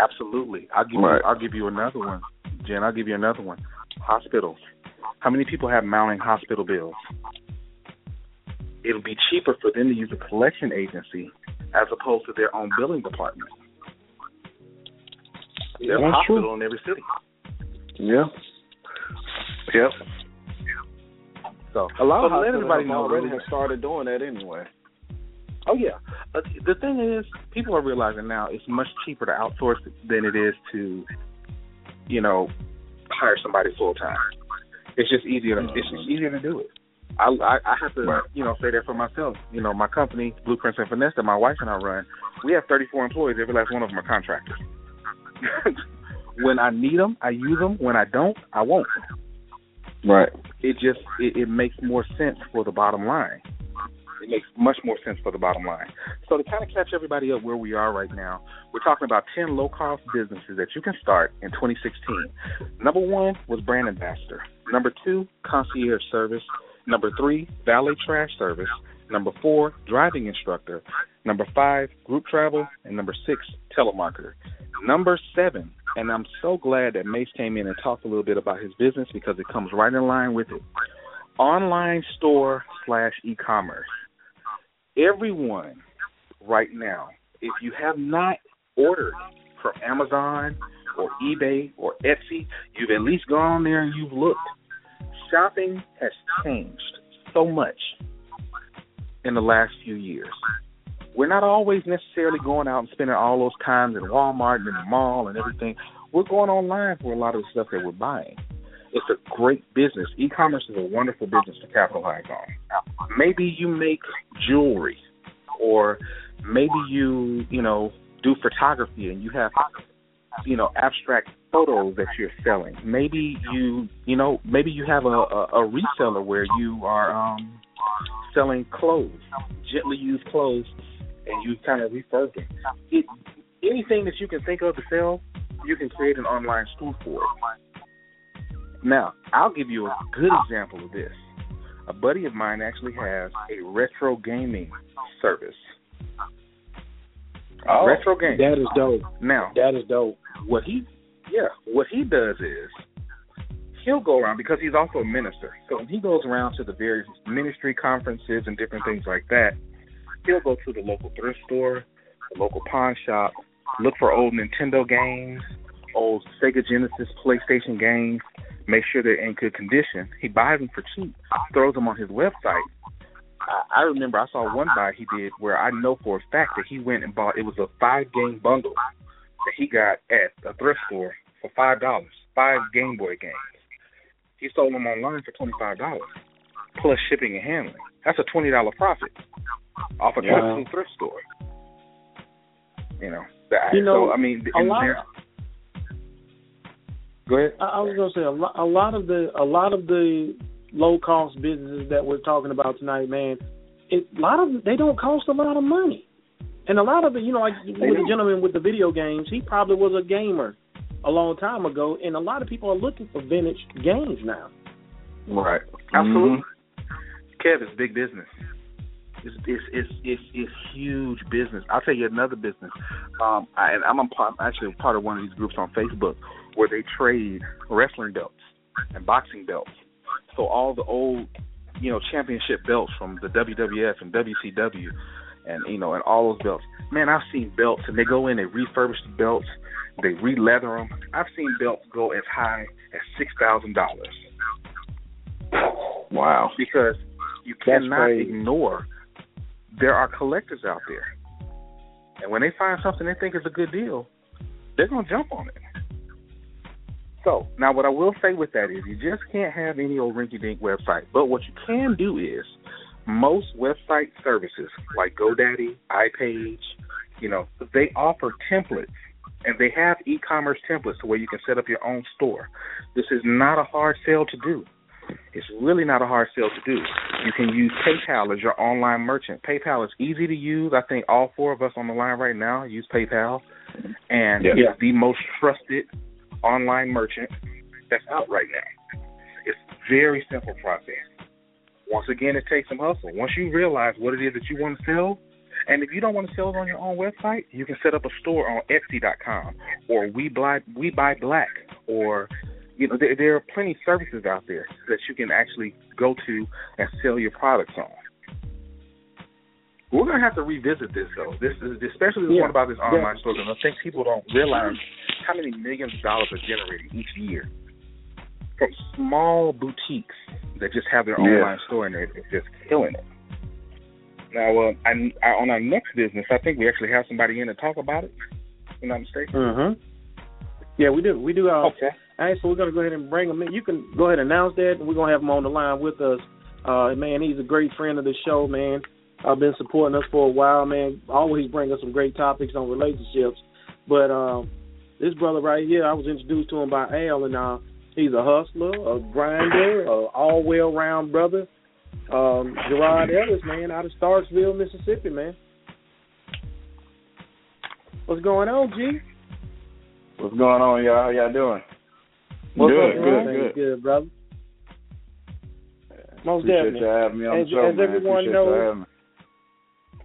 Absolutely. I'll give Right. you I'll give you another one. Jen, I'll give you another one. Hospitals. How many people have mounting hospital bills? It'll be cheaper for them to use a collection agency as opposed to their own billing department. There's a hospital true. in every city. Yeah. Yep. So A lot so of let hospitals everybody know already have started doing that anyway. Oh yeah. Uh, the thing is, people are realizing now it's much cheaper to outsource than it is to, you know, hire somebody full time. It's just easier. To, It's just easier to do it. I, I I have to you know say that for myself. You know, my company Blueprints and Finesse that my wife and I run, we have 34 employees. Every last one of them are contractors. when I need them, I use them. When I don't, I won't. Right. It just it, it makes more sense for the bottom line. It makes much more sense for the bottom line. So to kind of catch everybody up where we are right now, we're talking about 10 low-cost businesses that you can start in 2016. Number one was brand ambassador. Number two, concierge service. Number three, valet trash service. Number four, driving instructor. Number five, group travel. And number six, telemarketer. Number seven, and I'm so glad that Mace came in and talked a little bit about his business because it comes right in line with it. Online store slash e-commerce. Everyone right now, if you have not ordered from Amazon or eBay or Etsy, you've at least gone there and you've looked. Shopping has changed so much in the last few years. We're not always necessarily going out and spending all those times in Walmart and in the mall and everything. We're going online for a lot of the stuff that we're buying. It's a great business. E-commerce is a wonderful business to capitalize on. Maybe you make jewelry, or maybe you, you know, do photography and you have, you know, abstract photos that you're selling. Maybe you, you know, maybe you have a, a, a reseller where you are um, selling clothes, gently used clothes, and you kind of refurb them. It, anything that you can think of to sell, you can create an online store for it. Now, I'll give you a good example of this. A buddy of mine actually has a retro gaming service. Oh, retro gaming. That is dope. Now, That is dope. what he yeah, what he does is he'll go around because he's also a minister. So when he goes around to the various ministry conferences and different things like that, he'll go to the local thrift store, the local pawn shop, look for old Nintendo games, old Sega Genesis, PlayStation games, make sure they're in good condition. He buys them for cheap, throws them on his website. I, remember I saw one buy he did where I know for a fact that he went and bought it was a five game bundle that he got at a thrift store for five dollars, five Game Boy games. He sold them online for twenty five dollars, plus shipping and handling. That's a twenty dollar profit off a Yeah. thrift store. You know, that, You know, so I mean, a lot- there- Go ahead. I, I was gonna say a lot, a lot of the a lot of the low cost businesses that we're talking about tonight, man. It, a lot of they don't cost a lot of money, and a lot of it, you know, like with the gentleman with the video games, he probably was a gamer a long time ago, and a lot of people are looking for vintage games now. Right. Absolutely. Kev, it's big business. It's it's it's it's, it's huge business. I'll tell you another business. Um, I, and I'm a part, actually part of one of these groups on Facebook where they trade wrestling belts and boxing belts. So all the old, you know, championship belts from the WWF and WCW, and you know, and all those belts. Man, I've seen belts, and they go in, they refurbish the belts, they re-leather them. I've seen belts go as high as six thousand dollars Wow. because you That's cannot crazy. ignore there are collectors out there. And when they find something they think is a good deal, they're going to jump on it. So, now what I will say with that is you just can't have any old rinky dink website. But what you can do is most website services like GoDaddy, iPage, you know, they offer templates and they have e commerce templates to where you can set up your own store. This is not a hard sell to do. It's really not a hard sell to do. You can use PayPal as your online merchant. PayPal is easy to use. I think all four of us on the line right now use PayPal, and Yeah. it's the most trusted online merchant that's out right now. It's very simple process. Once again, it takes some hustle. Once you realize what it is that you want to sell, and if you don't want to sell it on your own website, you can set up a store on Etsy.com or We Buy We Buy Black, or you know there, there are plenty of services out there that you can actually go to and sell your products on. We're gonna have to revisit this though. This is especially the Yeah, one about this online definitely. store because I think people don't realize how many millions of dollars are generated each year from small boutiques that just have their Yeah. online store and they're just killing it. Now, uh, I, I, on our next business, I think we actually have somebody in to talk about it. If I'm not mistaken. Mm-hmm. Yeah, we do. We do. Uh, Okay. All right, so we're gonna go ahead and bring him in. You can go ahead and announce that, and we're gonna have him on the line with us. Uh, man, he's a great friend of the show, man. I've been supporting us for a while, man. Always bring us some great topics on relationships. But um, this brother right here, I was introduced to him by Al, and uh, he's a hustler, a grinder, a all well round brother. Um, Gerard Ellis, man, out of Starksville, Mississippi, man. What's going on, G? What's going on, y'all? How y'all doing? What's good, up, good, good. good, brother. Most Appreciate definitely. you having me on As- the show, as man. everyone Appreciate knows- you having me.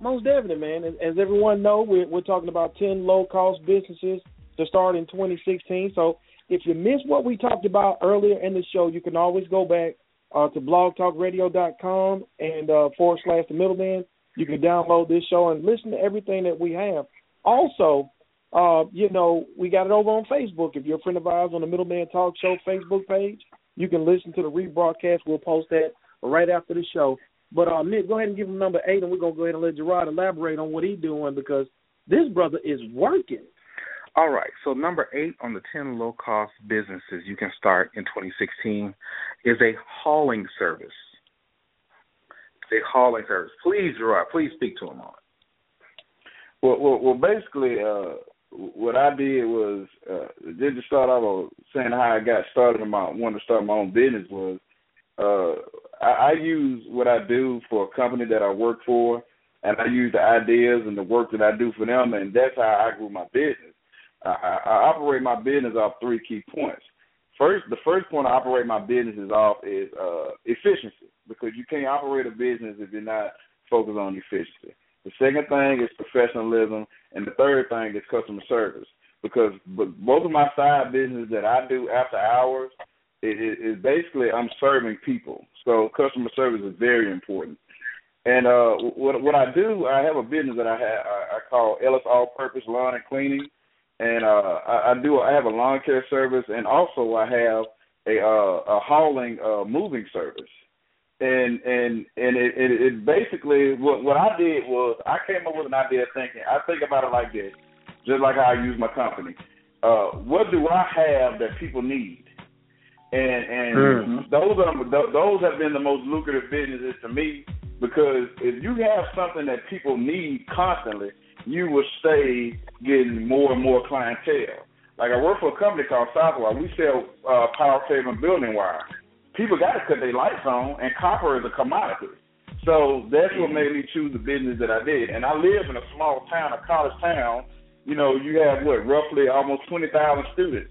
Most definitely, man. As, as everyone know, we're, we're talking about 10 low-cost businesses to start in 2016. So if you missed what we talked about earlier in the show, you can always go back uh, to blogtalkradio.com and uh, forward slash the middleman. You can download this show and listen to everything that we have. Also, uh, you know, we got it over on Facebook. If you're a friend of ours on the Middleman Talk Show Facebook page, you can listen to the rebroadcast. We'll post that right after the show. But uh, Nick, go ahead and give him number eight, and we're gonna go ahead and let Gerard elaborate on what he's doing because this brother is working. All right. So number eight on the ten low cost businesses you can start in 2016 is a hauling service. A hauling service. Please, Gerard, please speak to him on it. Well, well, well basically, uh, what I did was uh, just to start off saying how I got started in my wanting to start my own business was uh, I, I use what I do for a company that I work for, and I use the ideas and the work that I do for them, and that's how I grew my business. I, I, operate my business off three key points. First, the first point I operate my business is off is uh, efficiency because you can't operate a business if you're not focused on efficiency. The second thing is professionalism, and the third thing is customer service. Because both of my side businesses that I do after hours it is basically I'm serving people. So customer service is very important. And uh, what what I do, I have a business that I have I call Ellis All Purpose Lawn and Cleaning, and uh, I, I do I have a lawn care service, and also I have a uh, a hauling uh, moving service and and and it, it, it basically what what I did was I came up with an idea thinking I think about it like this, just like how I use my company. Uh, what do I have that people need? And and Mhm. those are th- those have been the most lucrative businesses to me because if you have something that people need constantly, you will stay getting more and more clientele. Like I work for a company called Southwire. We sell uh, power and building wire people got to cut their lights on, and copper is a commodity. So that's what made me choose the business that I did. And I live in a small town, a college town. You know, you have what roughly almost twenty thousand students.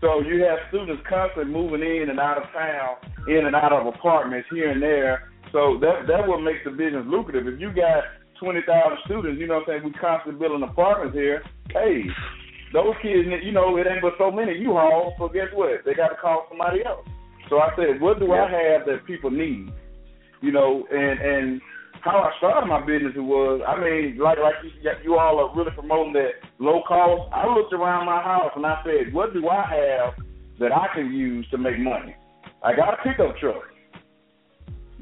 So you have students constantly moving in and out of town, in and out of apartments here and there. So that that what makes the business lucrative. If you got twenty thousand students, you know what I'm saying, we constantly building apartments here. Hey, those kids, you know, it ain't but so many U-Hauls. So guess what? They got to call somebody else. So I said, what do I have that people need? You know, and and how I started my business was, I mean, like like you, you all are really promoting that low cost. I looked around my house and I said, what do I have that I can use to make money? I got a pickup truck,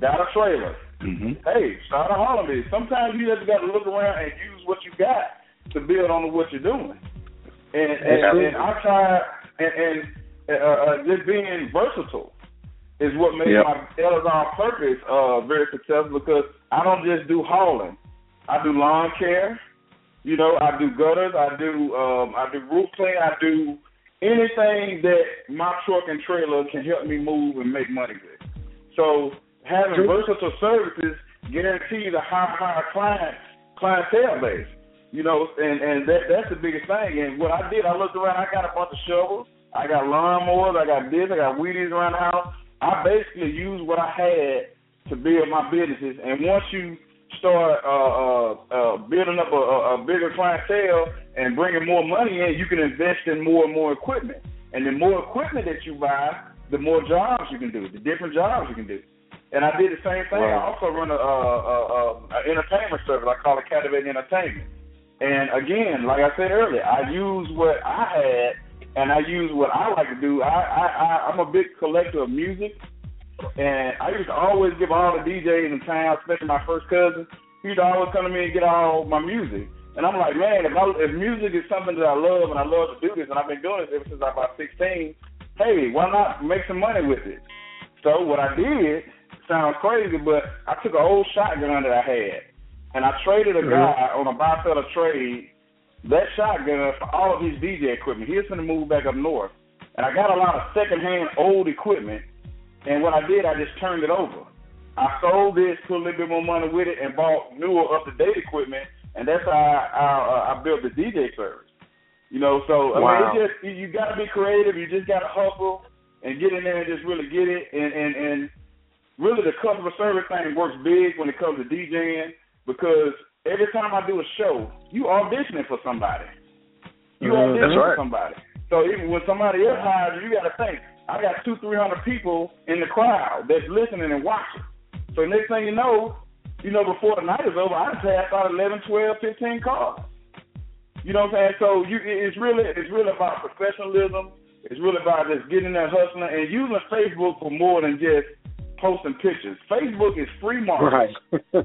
got a trailer. Mm-hmm. Hey, start a hauling business. Sometimes you just got to look around and use what you got to build on what you're doing. And and, and I try and, and uh, uh, just being versatile is what made Yep. my Ellis All purpose uh, very successful because I don't just do hauling. I do lawn care. You know, I do gutters. I do um, I do roof clean. I do anything that my truck and trailer can help me move and make money with. So having versatile services guarantees a high higher client clientele base. You know, and and that that's the biggest thing. And what I did, I looked around. I got a bunch of shovels. I got lawnmowers. I got this. I got weed eaters around the house. I basically used what I had to to build my businesses. And once you start uh, uh, uh, building up a, a, a bigger clientele and bringing more money in, you can invest in more and more equipment. And the more equipment that you buy, the more jobs you can do, the different jobs you can do. And I did the same thing. Right. I also run a, a, a, a entertainment service. I call it Captivating Entertainment. And again, like I said earlier, I use what I had and I use what I like to do. I, I, I I'm a big collector of music, and I used to always give all the DJs in town, especially my first cousin. He used to always come to me and get all my music. And I'm like, man, if, I, if music is something that I love and I love to do this, and I've been doing this ever since I was about 16, hey, why not make some money with it? So what I did sounds crazy, but I took an old shotgun that I had, and I traded a mm-hmm. guy on a buy sell trade that shotgun for all of his DJ equipment. He was going to move back up north, and I got a lot of secondhand old equipment. And what I did, I just turned it over. I sold this, put a little bit more money with it, and bought newer, up to date equipment and that's how I, I, uh, I built the DJ service. You know, so I wow. mean, it's just you, you got to be creative. You just got to hustle and get in there and just really get it. And and and really, the customer service thing works big when it comes to DJing because every time I do a show, you auditioning for somebody. You mm, auditioning right. for somebody. So even when somebody else hires you, you got to think. I got two, three hundred people in the crowd that's listening and watching. So next thing you know, you know, before the night is over, I passed out 11, 12, 15 cars. You know what I'm saying? So you, it's really, it's really about professionalism. It's really about just getting there hustling and using Facebook for more than just posting pictures. Facebook is free marketing. Right.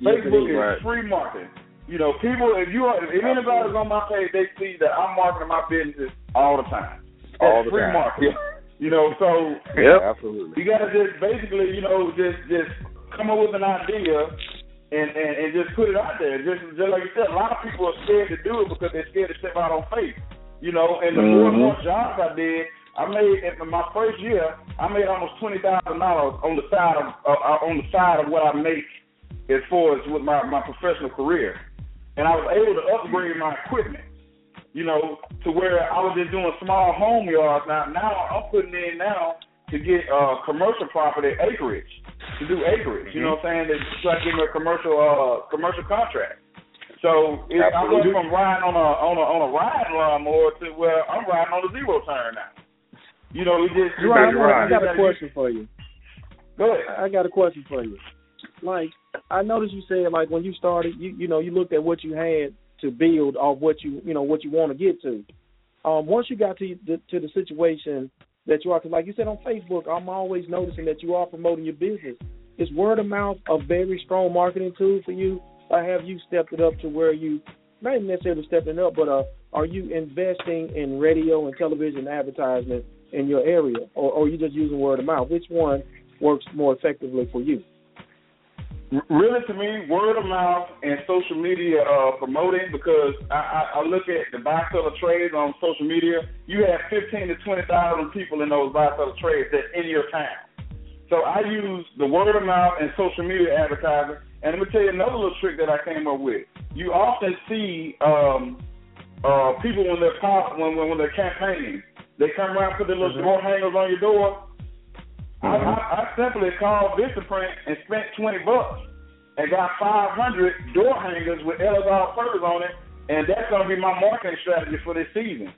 Facebook is right. free marketing. You know, people, if you are, if anybody's on my page, they see that I'm marketing my business all the time. That's all the free time. marketing. Yeah. You know, so yep. absolutely. You got to just basically, you know, just just come up with an idea and, and, and just put it out there. Just, just like you said, a lot of people are scared to do it because they're scared to step out on faith. You know, and the mm-hmm. more and more jobs I did, I made in my first year, I made almost twenty thousand dollars on the side of uh, on the side of what I make as far as with my my professional career, and I was able to upgrade my equipment. You know, to where I was just doing small home yards. Now, now I'm putting in now to get uh, commercial property acreage to do acreage. You know what I'm saying? To try to give me a commercial uh commercial contract. So it, I went from riding on a on a on a riding lawnmower to where I'm riding on a zero turn now. You know, we just right, I got a question for you. Go ahead. I got a question for you. Like I noticed you said like when you started, you you know you looked at what you had to build off what you you know what you want to get to. Um, once you got to the, to the situation that you are. Cause like you said on Facebook, I'm always noticing that you are promoting your business. Is word of mouth a very strong marketing tool for you, or have you stepped it up to where you, not necessarily stepping up, but uh, are you investing in radio and television advertisement in your area, or, or you just using word of mouth? Which one works more effectively for you? Really, to me, word of mouth and social media uh, promoting because I, I, I look at the buy sell trades on social media. You have fifteen to twenty thousand people in those buy sell trades that in your town. So I use the word of mouth and social media advertising. And let me tell you another little trick that I came up with. You often see um, uh, people when they're pop when, when they're campaigning, they come around put their little mm-hmm. door hangers on your door I, I, I simply called Vistaprint and spent twenty bucks and got five hundred door hangers with Ellis All furs on it, and that's gonna be my marketing strategy for this season.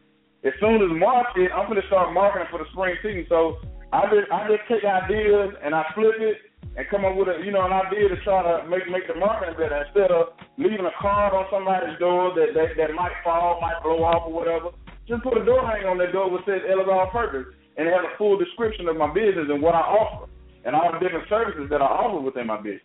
As soon as March is, I'm gonna start marketing for the spring season. So I just I just take ideas and I flip it and come up with a you know an idea to try to make make the marketing better instead of leaving a card on somebody's door that that, that might fall, might blow off or whatever. Just put a door hanger on that door that says Ellis All Purpose and it has a full description of my business and what I offer and all the different services that I offer within my business.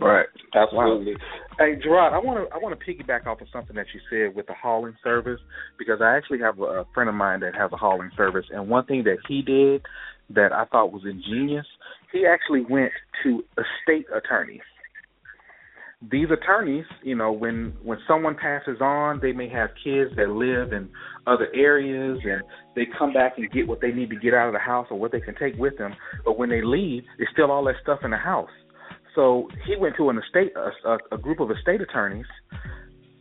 Right. Absolutely. Hey, Gerard, I want to I want to piggyback off of something that you said with the hauling service because I actually have a friend of mine that has a hauling service, and one thing that he did that I thought was ingenious, he actually went to estate attorneys these attorneys, you know, when when someone passes on, they may have kids that live in other areas, and they come back and get what they need to get out of the house or what they can take with them. But when they leave, there's still all that stuff in the house. So he went to an estate, a, a group of estate attorneys,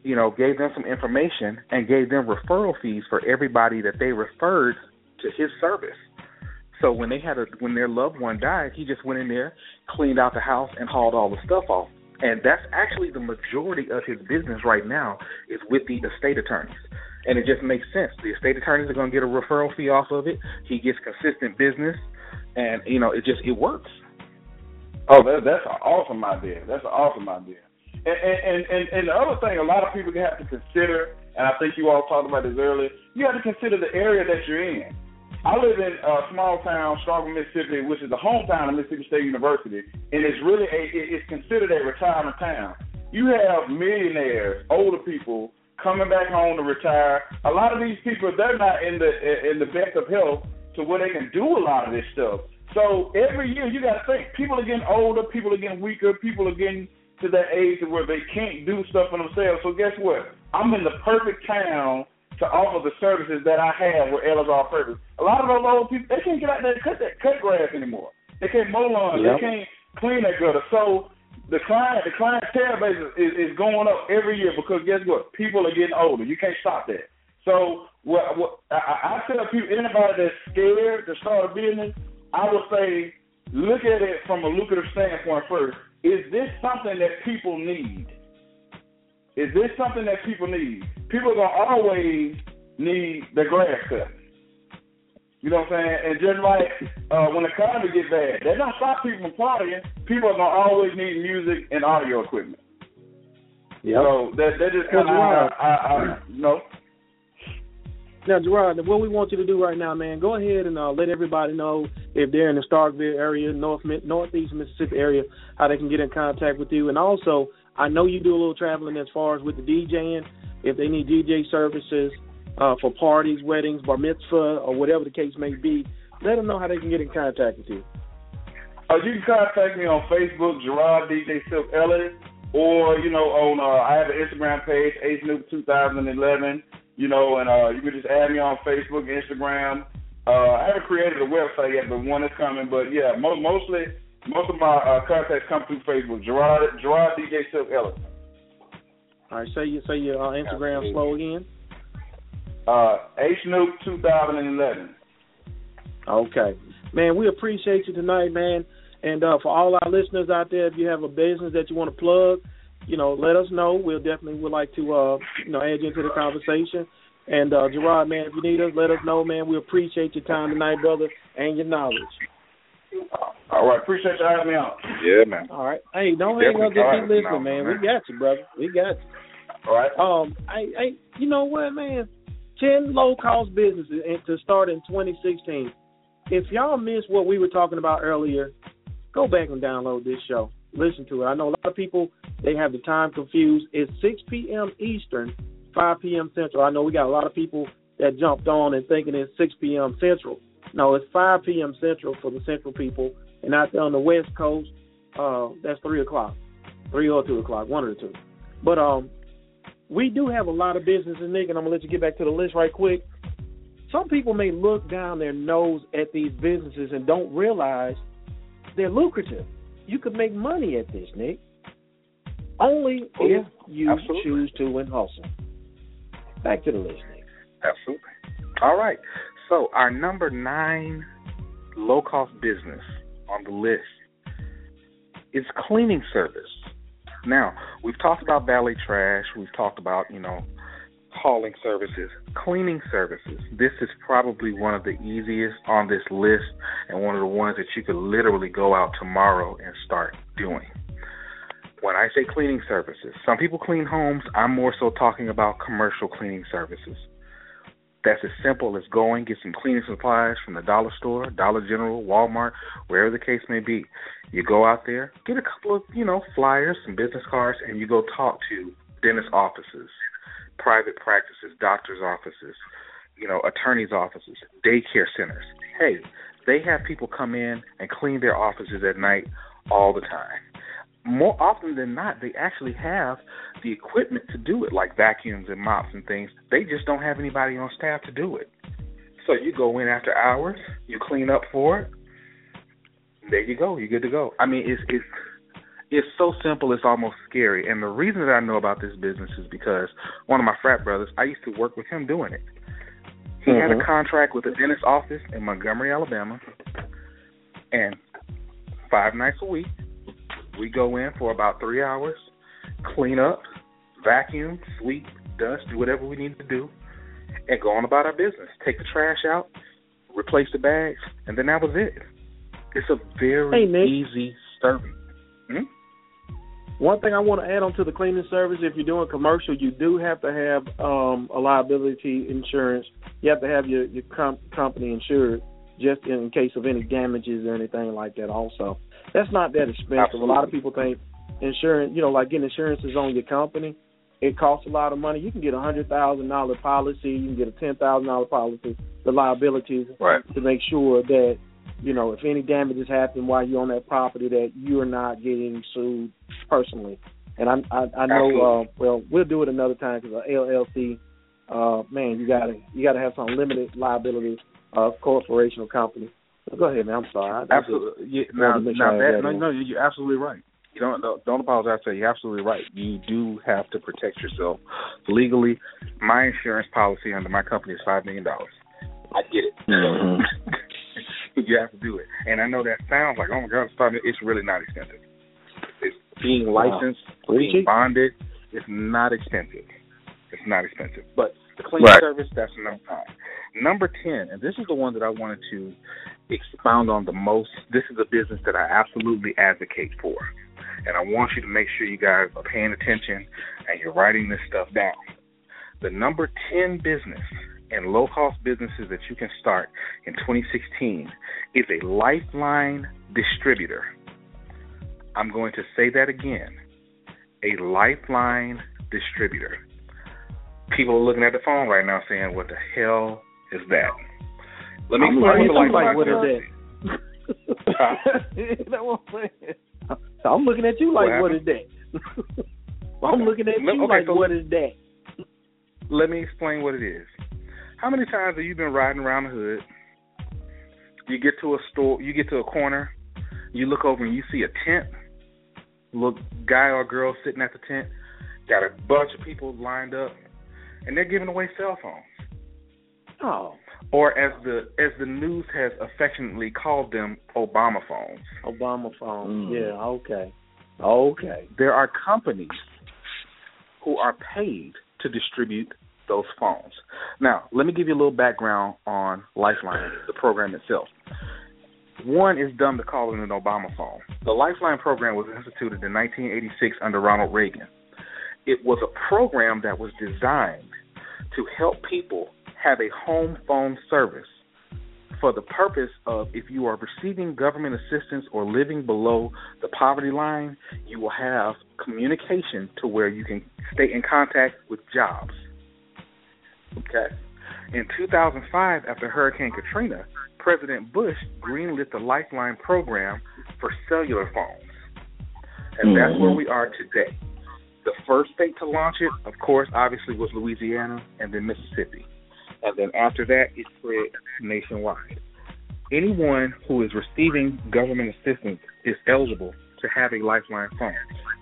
you know, gave them some information and gave them referral fees for everybody that they referred to his service. So when they had a when their loved one died, he just went in there, cleaned out the house, and hauled all the stuff off. And that's actually the majority of his business right now is with the estate attorneys. And it just makes sense. The estate attorneys are going to get a referral fee off of it. He gets consistent business, and you know it just it works. Oh, that, that's an awesome idea. That's an awesome idea. And, and and and the other thing, a lot of people have to consider, and I think you all talked about this earlier. You have to consider the area that you're in. I live in a small town, Starkville, Mississippi, which is the hometown of Mississippi State University, and it's really a, it's considered a retirement town. You have millionaires, older people coming back home to retire. A lot of these people, they're not in the in the best of health to where they can do a lot of this stuff. So every year, you got to think people are getting older, people are getting weaker, people are getting to that age where they can't do stuff for themselves. So guess what? I'm in the perfect town to offer the services that I have with Ellis All Purpose. A lot of those old people they can't get out there and cut that cut grass anymore. They can't mow lawns. Yep. They can't clean that gutter. So the client the clientele base is, is going up every year because guess what? People are getting older. You can't stop that. So what, what I, I tell people anybody that's scared to start a business, I would say look at it from a lucrative standpoint first. Is this something that people need? Is this something that people need? People are gonna always need the grass cut. You know what I'm saying? And just like uh, when the economy gets bad, they don't stop people from partying. People are gonna always need music and audio equipment. Yeah. So that that just kind of I, I, I you know. Now, Gerard, what we want you to do right now, man, go ahead and uh, let everybody know if they're in the Starkville area, North Northeast Mississippi area, how they can get in contact with you, and also I know you do a little traveling as far as with the DJing. If they need DJ services uh, for parties, weddings, bar mitzvah, or whatever the case may be, let them know how they can get in contact with you. Uh, you can contact me on Facebook, Gerard DJ Silk Ellis, or you know on uh, I have an Instagram page, Snoop 2011. You know, and uh, you can just add me on Facebook, Instagram. Uh, I haven't created a website yet, but one is coming. But yeah, mo- mostly most of my uh, contacts come through Facebook. Gerard Gerard DJ Silk Ellis. All right, say you say your uh, Instagram slow again. Uh, H Snoop 2011. Okay, man, we appreciate you tonight, man. And uh, for all our listeners out there, if you have a business that you want to plug, you know, let us know. We'll definitely would like to, uh, you know, add you into the conversation. And uh, Gerard, man, if you need us, let us know, man. We appreciate your time tonight, brother, and your knowledge. All right, appreciate you having me on. Yeah, man. All right. Hey, don't hang up. Just keep listening, man. We got you, brother. We got you. All right. Um, I, I, you know what, man? Ten low cost businesses to start in 2016. If y'all missed what we were talking about earlier, go back and download this show. Listen to it. I know a lot of people they have the time confused. It's 6 p.m. Eastern, 5 p.m. Central. I know we got a lot of people that jumped on and thinking it's 6 p.m. Central. No, it's 5 p.m. Central for the Central people, and out there on the West Coast, uh, that's three o'clock, three or two o'clock, one or two. But um, we do have a lot of businesses, Nick, and I'm gonna let you get back to the list right quick. Some people may look down their nose at these businesses and don't realize they're lucrative. You could make money at this, Nick. Only oh, if you absolutely. choose to and hustle. Back to the list, Nick. Absolutely. All right. So our number nine low cost business on the list is cleaning service. Now, we've talked about valet trash, we've talked about, you know, hauling services, cleaning services. This is probably one of the easiest on this list and one of the ones that you could literally go out tomorrow and start doing. When I say cleaning services, some people clean homes. I'm more so talking about commercial cleaning services. That's as simple as going get some cleaning supplies from the dollar store, Dollar General, Walmart, wherever the case may be. You go out there, get a couple of you know flyers, some business cards, and you go talk to dentist offices, private practices, doctors' offices, you know, attorneys' offices, daycare centers. Hey, they have people come in and clean their offices at night all the time more often than not, they actually have the equipment to do it, like vacuums and mops and things. They just don't have anybody on staff to do it. So you go in after hours, you clean up for it. There you go. You're good to go. I mean, it's it's it's so simple. It's almost scary. And the reason that I know about this business is because one of my frat brothers, I used to work with him doing it. He mm-hmm. had a mm-hmm. contract with a dentist office in Montgomery, Alabama, And five nights a week, we go in for about three hours, clean up, vacuum, sweep, dust, do whatever we need to do, and go on about our business. Take the trash out, replace the bags, and then that was it. It's a very Hey, easy service. Hmm? One thing I want to add on to the cleaning service, if you're doing commercial, you do have to have um, a liability insurance. You have to have your your com- company insured just in case of any damages or anything like that. Also, that's not that expensive. A lot of people think insurance, you know, like getting insurance is on your company. It costs a lot of money. You can get a hundred thousand dollar policy. You can get a ten thousand dollar policy. The liabilities Right. to make sure that you know if any damages happen while you're on that property that you're not getting sued personally. And I I, I know uh, well we'll do it another time because a LLC, uh, man, you gotta you gotta have some limited liability uh, corporation or company. So go ahead, man. I'm sorry. I- Absolutely. Yeah, now, now that, no, no, you're absolutely right. You don't don't- don't apologize. Say you're absolutely right. You do have to protect yourself legally. My insurance policy under my company is five million dollars. I get it. Mm-hmm. you have to do it, and I know that sounds like oh my god, it's five million. It's really not expensive. It's being licensed, Pretty being cheap. bonded. It's not expensive. It's not expensive. But cleaning Right. service, that's number nine. Number ten, and this is the one that I wanted to expound on the most. This is a business that I absolutely advocate for. And I want you to make sure you guys are paying attention and you're writing this stuff down. The number 10 business and low cost businesses that you can start in 2016 is a lifeline distributor. I'm going to say that again a lifeline distributor. People are looking at the phone right now saying, What the hell is that? Let me I'm explain like- what like, what is that? What I'm. So I'm looking at you like, What what is that? I'm looking at you okay, like, so- what is that? let me explain what it is. How many times have you been riding around the hood? You get to a store, you get to a corner, you look over and you see a tent. Look, guy or girl sitting at the tent, got a bunch of people lined up, and they're giving away cell phones. Oh, Or as the as the news has affectionately called them, Obama phones. Obama phones. Mm. Yeah, okay. Okay. There are companies who are paid to distribute those phones. Now, let me give you a little background on Lifeline, the program itself. One is dumb to call it an Obama phone. The Lifeline program was instituted in 1986 under Ronald Reagan. It was a program that was designed to help people have a home phone service for the purpose of if you are receiving government assistance or living below the poverty line, you will have communication to where you can stay in contact with jobs. Okay. In 2005, after Hurricane Katrina, President Bush greenlit the Lifeline program for cellular phones. And that's where mm-hmm. we are today. The first state to launch it, of course, obviously was Louisiana and then Mississippi. And then after that, it spread nationwide. Anyone who is receiving government assistance is eligible to have a Lifeline phone.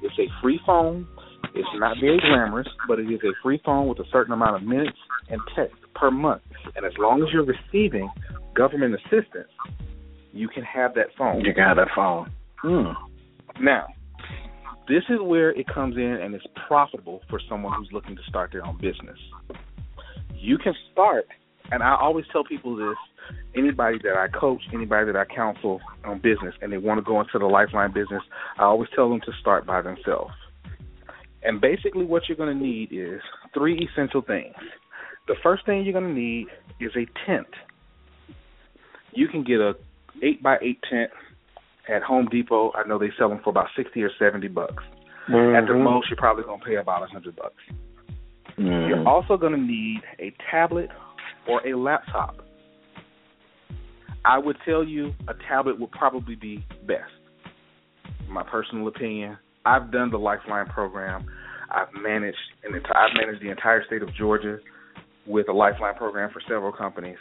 It's a free phone. It's not very glamorous, but it is a free phone with a certain amount of minutes and text per month. And as long as you're receiving government assistance, you can have that phone. You got that phone. Hmm. Now, this is where it comes in and it's profitable for someone who's looking to start their own business. You can start, and I always tell people this anybody that I coach, anybody that I counsel on business, and they want to go into the lifeline business, I always tell them to start by themselves. And basically, what you're going to need is three essential things. The first thing you're going to need is a tent. You can get a eight by eight tent at Home Depot. I know they sell them for about sixty or seventy bucks. At the most, you're probably going to pay about a hundred bucks. Mm. You're also going to need a tablet or a laptop. I would tell you a tablet would probably be best. My personal opinion. I've done the Lifeline program. I've managed an enti- I've managed the entire state of Georgia with a Lifeline program for several companies.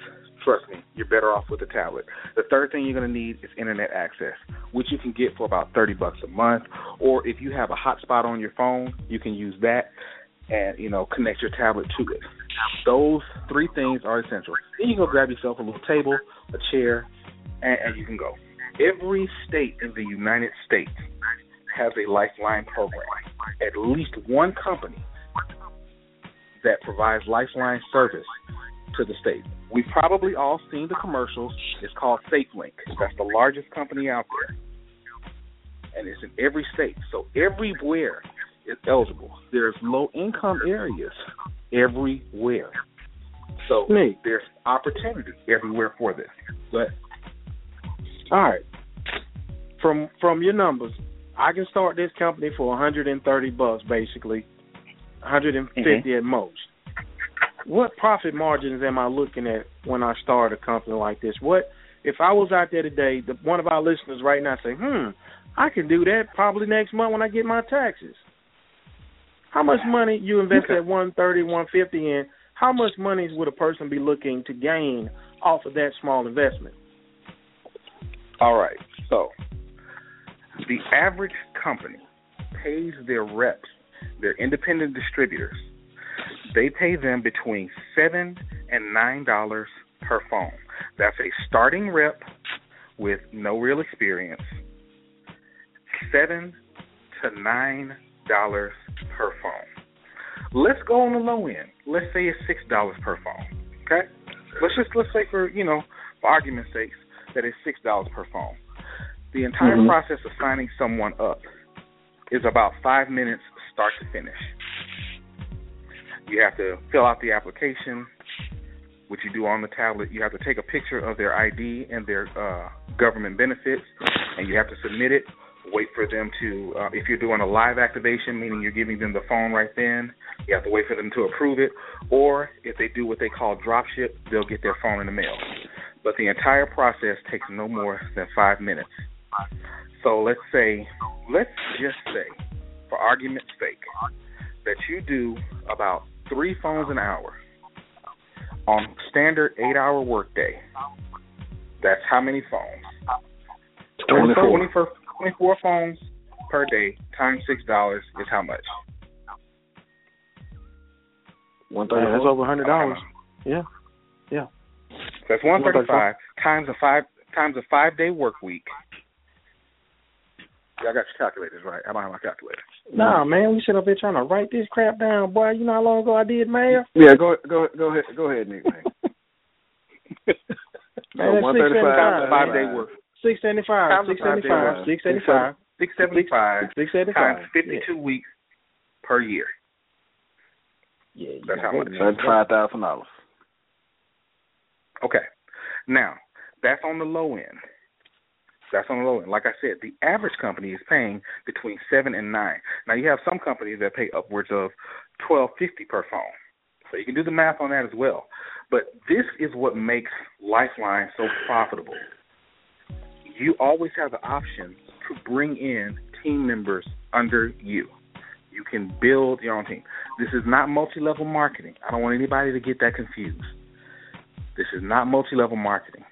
Trust me, you're better off with a tablet. The third thing you're going to need is internet access, which you can get for about 30 bucks a month. Or if you have a hotspot on your phone, you can use that and you know connect your tablet to it. Those three things are essential. Then you go grab yourself a little table, a chair, and, and you can go. Every state in the United States has a Lifeline program. At least one company that provides Lifeline service to the state. We've probably all seen the commercials. It's called SafeLink. That's the largest company out there. And it's in every state. So everywhere is eligible. There's low income areas everywhere. So Me. there's opportunity everywhere for this. But All right. From from your numbers, I can start this company for 130 bucks, basically, 150 Mm-hmm. at most. What profit margins am I looking at when I start a company like this? What if I was out there today? The, one of our listeners right now say, "Hmm, I can do that probably next month when I get my taxes." How much money you invest Okay. at 130, 150 in? How much money would a person be looking to gain off of that small investment? All right. So the average company pays their reps, their independent distributors, they pay them between seven and nine dollars per phone. That's a starting rep with no real experience. Seven to nine dollars per phone. Let's go on the low end. Let's say it's six dollars per phone. Okay? Let's just let's say for you know, for argument's sake, that it's six dollars per phone. The entire Mhm. process of signing someone up is about five minutes start to finish. You have to fill out the application, which you do on the tablet. You have to take a picture of their ID and their uh, government benefits, and you have to submit it. Wait for them to, uh, if you're doing a live activation, meaning you're giving them the phone right then, you have to wait for them to approve it. Or if they do what they call dropship, they'll get their phone in the mail. But the entire process takes no more than five minutes. So let's say, let's just say, for argument's sake, that you do about three phones an hour on standard eight-hour workday. That's how many phones? 24. 24, 24 phones per day times six dollars is how much? One thirty. That's over hundred dollars. Yeah. Yeah. That's one thirty-five times a five times a five-day work week. Y'all got your calculators right? I don't have my calculator. Nah, man, we sit up here trying to write this crap down, boy. You know how long ago I did math? Yeah, go go go ahead go ahead, Nick. Man. Man, So that's 135 675. Five-day work. Six seventy five. Times Six the five seventy five. days. Six seventy five. Six seventy-five Six seventy times five. fifty-two weeks per year. Yeah. That's how much. That's five thousand dollars. Okay. Now, that's on the low end. That's on the low end. Like I said, the average company is paying between seven and nine. Now you have some companies that pay upwards of twelve fifty per phone. So you can do the math on that as well. But this is what makes Lifeline so profitable. You always have the option to bring in team members under you. You can build your own team. This is not multi level marketing. I don't want anybody to get that confused. This is not multi level marketing.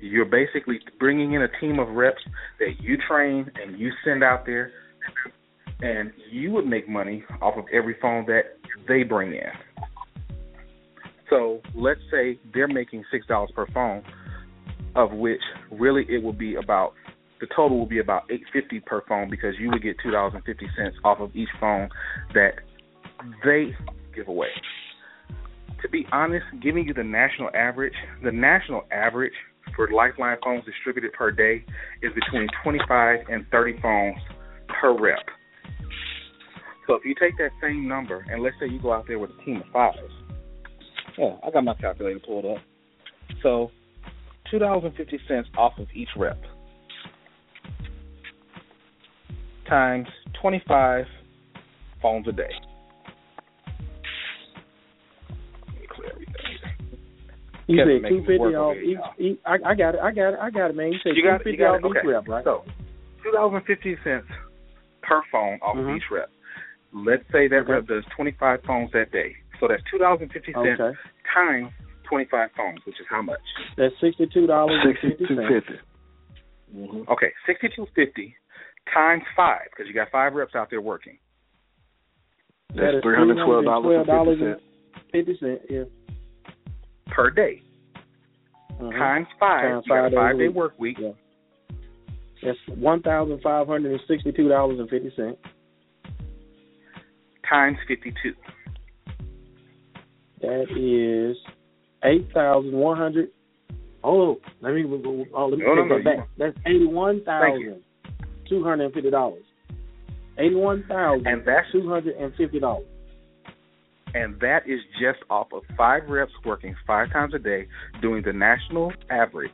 You're basically bringing in a team of reps that you train and you send out there, and you would make money off of every phone that they bring in. So let's say they're making six dollars per phone, of which really it will be about the total will be about eight fifty per phone because you would get two dollars and fifty cents off of each phone that they give away. To be honest, giving you the national average, the national average for Lifeline phones distributed per day is between 25 and 30 phones per rep. So if you take that same number and let's say you go out there with a team of five, yeah, I got my calculator pulled up. So two dollars and fifty cents off of each rep times twenty five phones a day. You Kevin said making two me fifty work over off each, y'all. each. I, I got it. I got it. I got it, man. You said You got it. You got off it. each Okay. rep, right? So two dollars and fifty cents per phone off Mhm. each rep. Let's say that Okay. rep does twenty five phones that day. So that's two dollars and fifty cents okay. times twenty five phones, which is how much? That's sixty two dollars and Sixty fifty two cents. fifty. Okay, sixty two fifty times five because you got five reps out there working. That's is three hundred twelve dollars and fifty $312 cents. Fifty cent. Yeah. Per day Uh-huh. times five. Times you five a five day week. work week. Yeah. That's one thousand five hundred and sixty-two dollars and fifty cents. Times fifty-two. That is eight thousand one hundred. Oh, let me oh, let me No, no, take no, that back. That's eighty-one Thank you. thousand two hundred and fifty dollars. Eighty-one thousand And that's two hundred and fifty dollars. And that is just off of five reps working five times a day, doing the national average.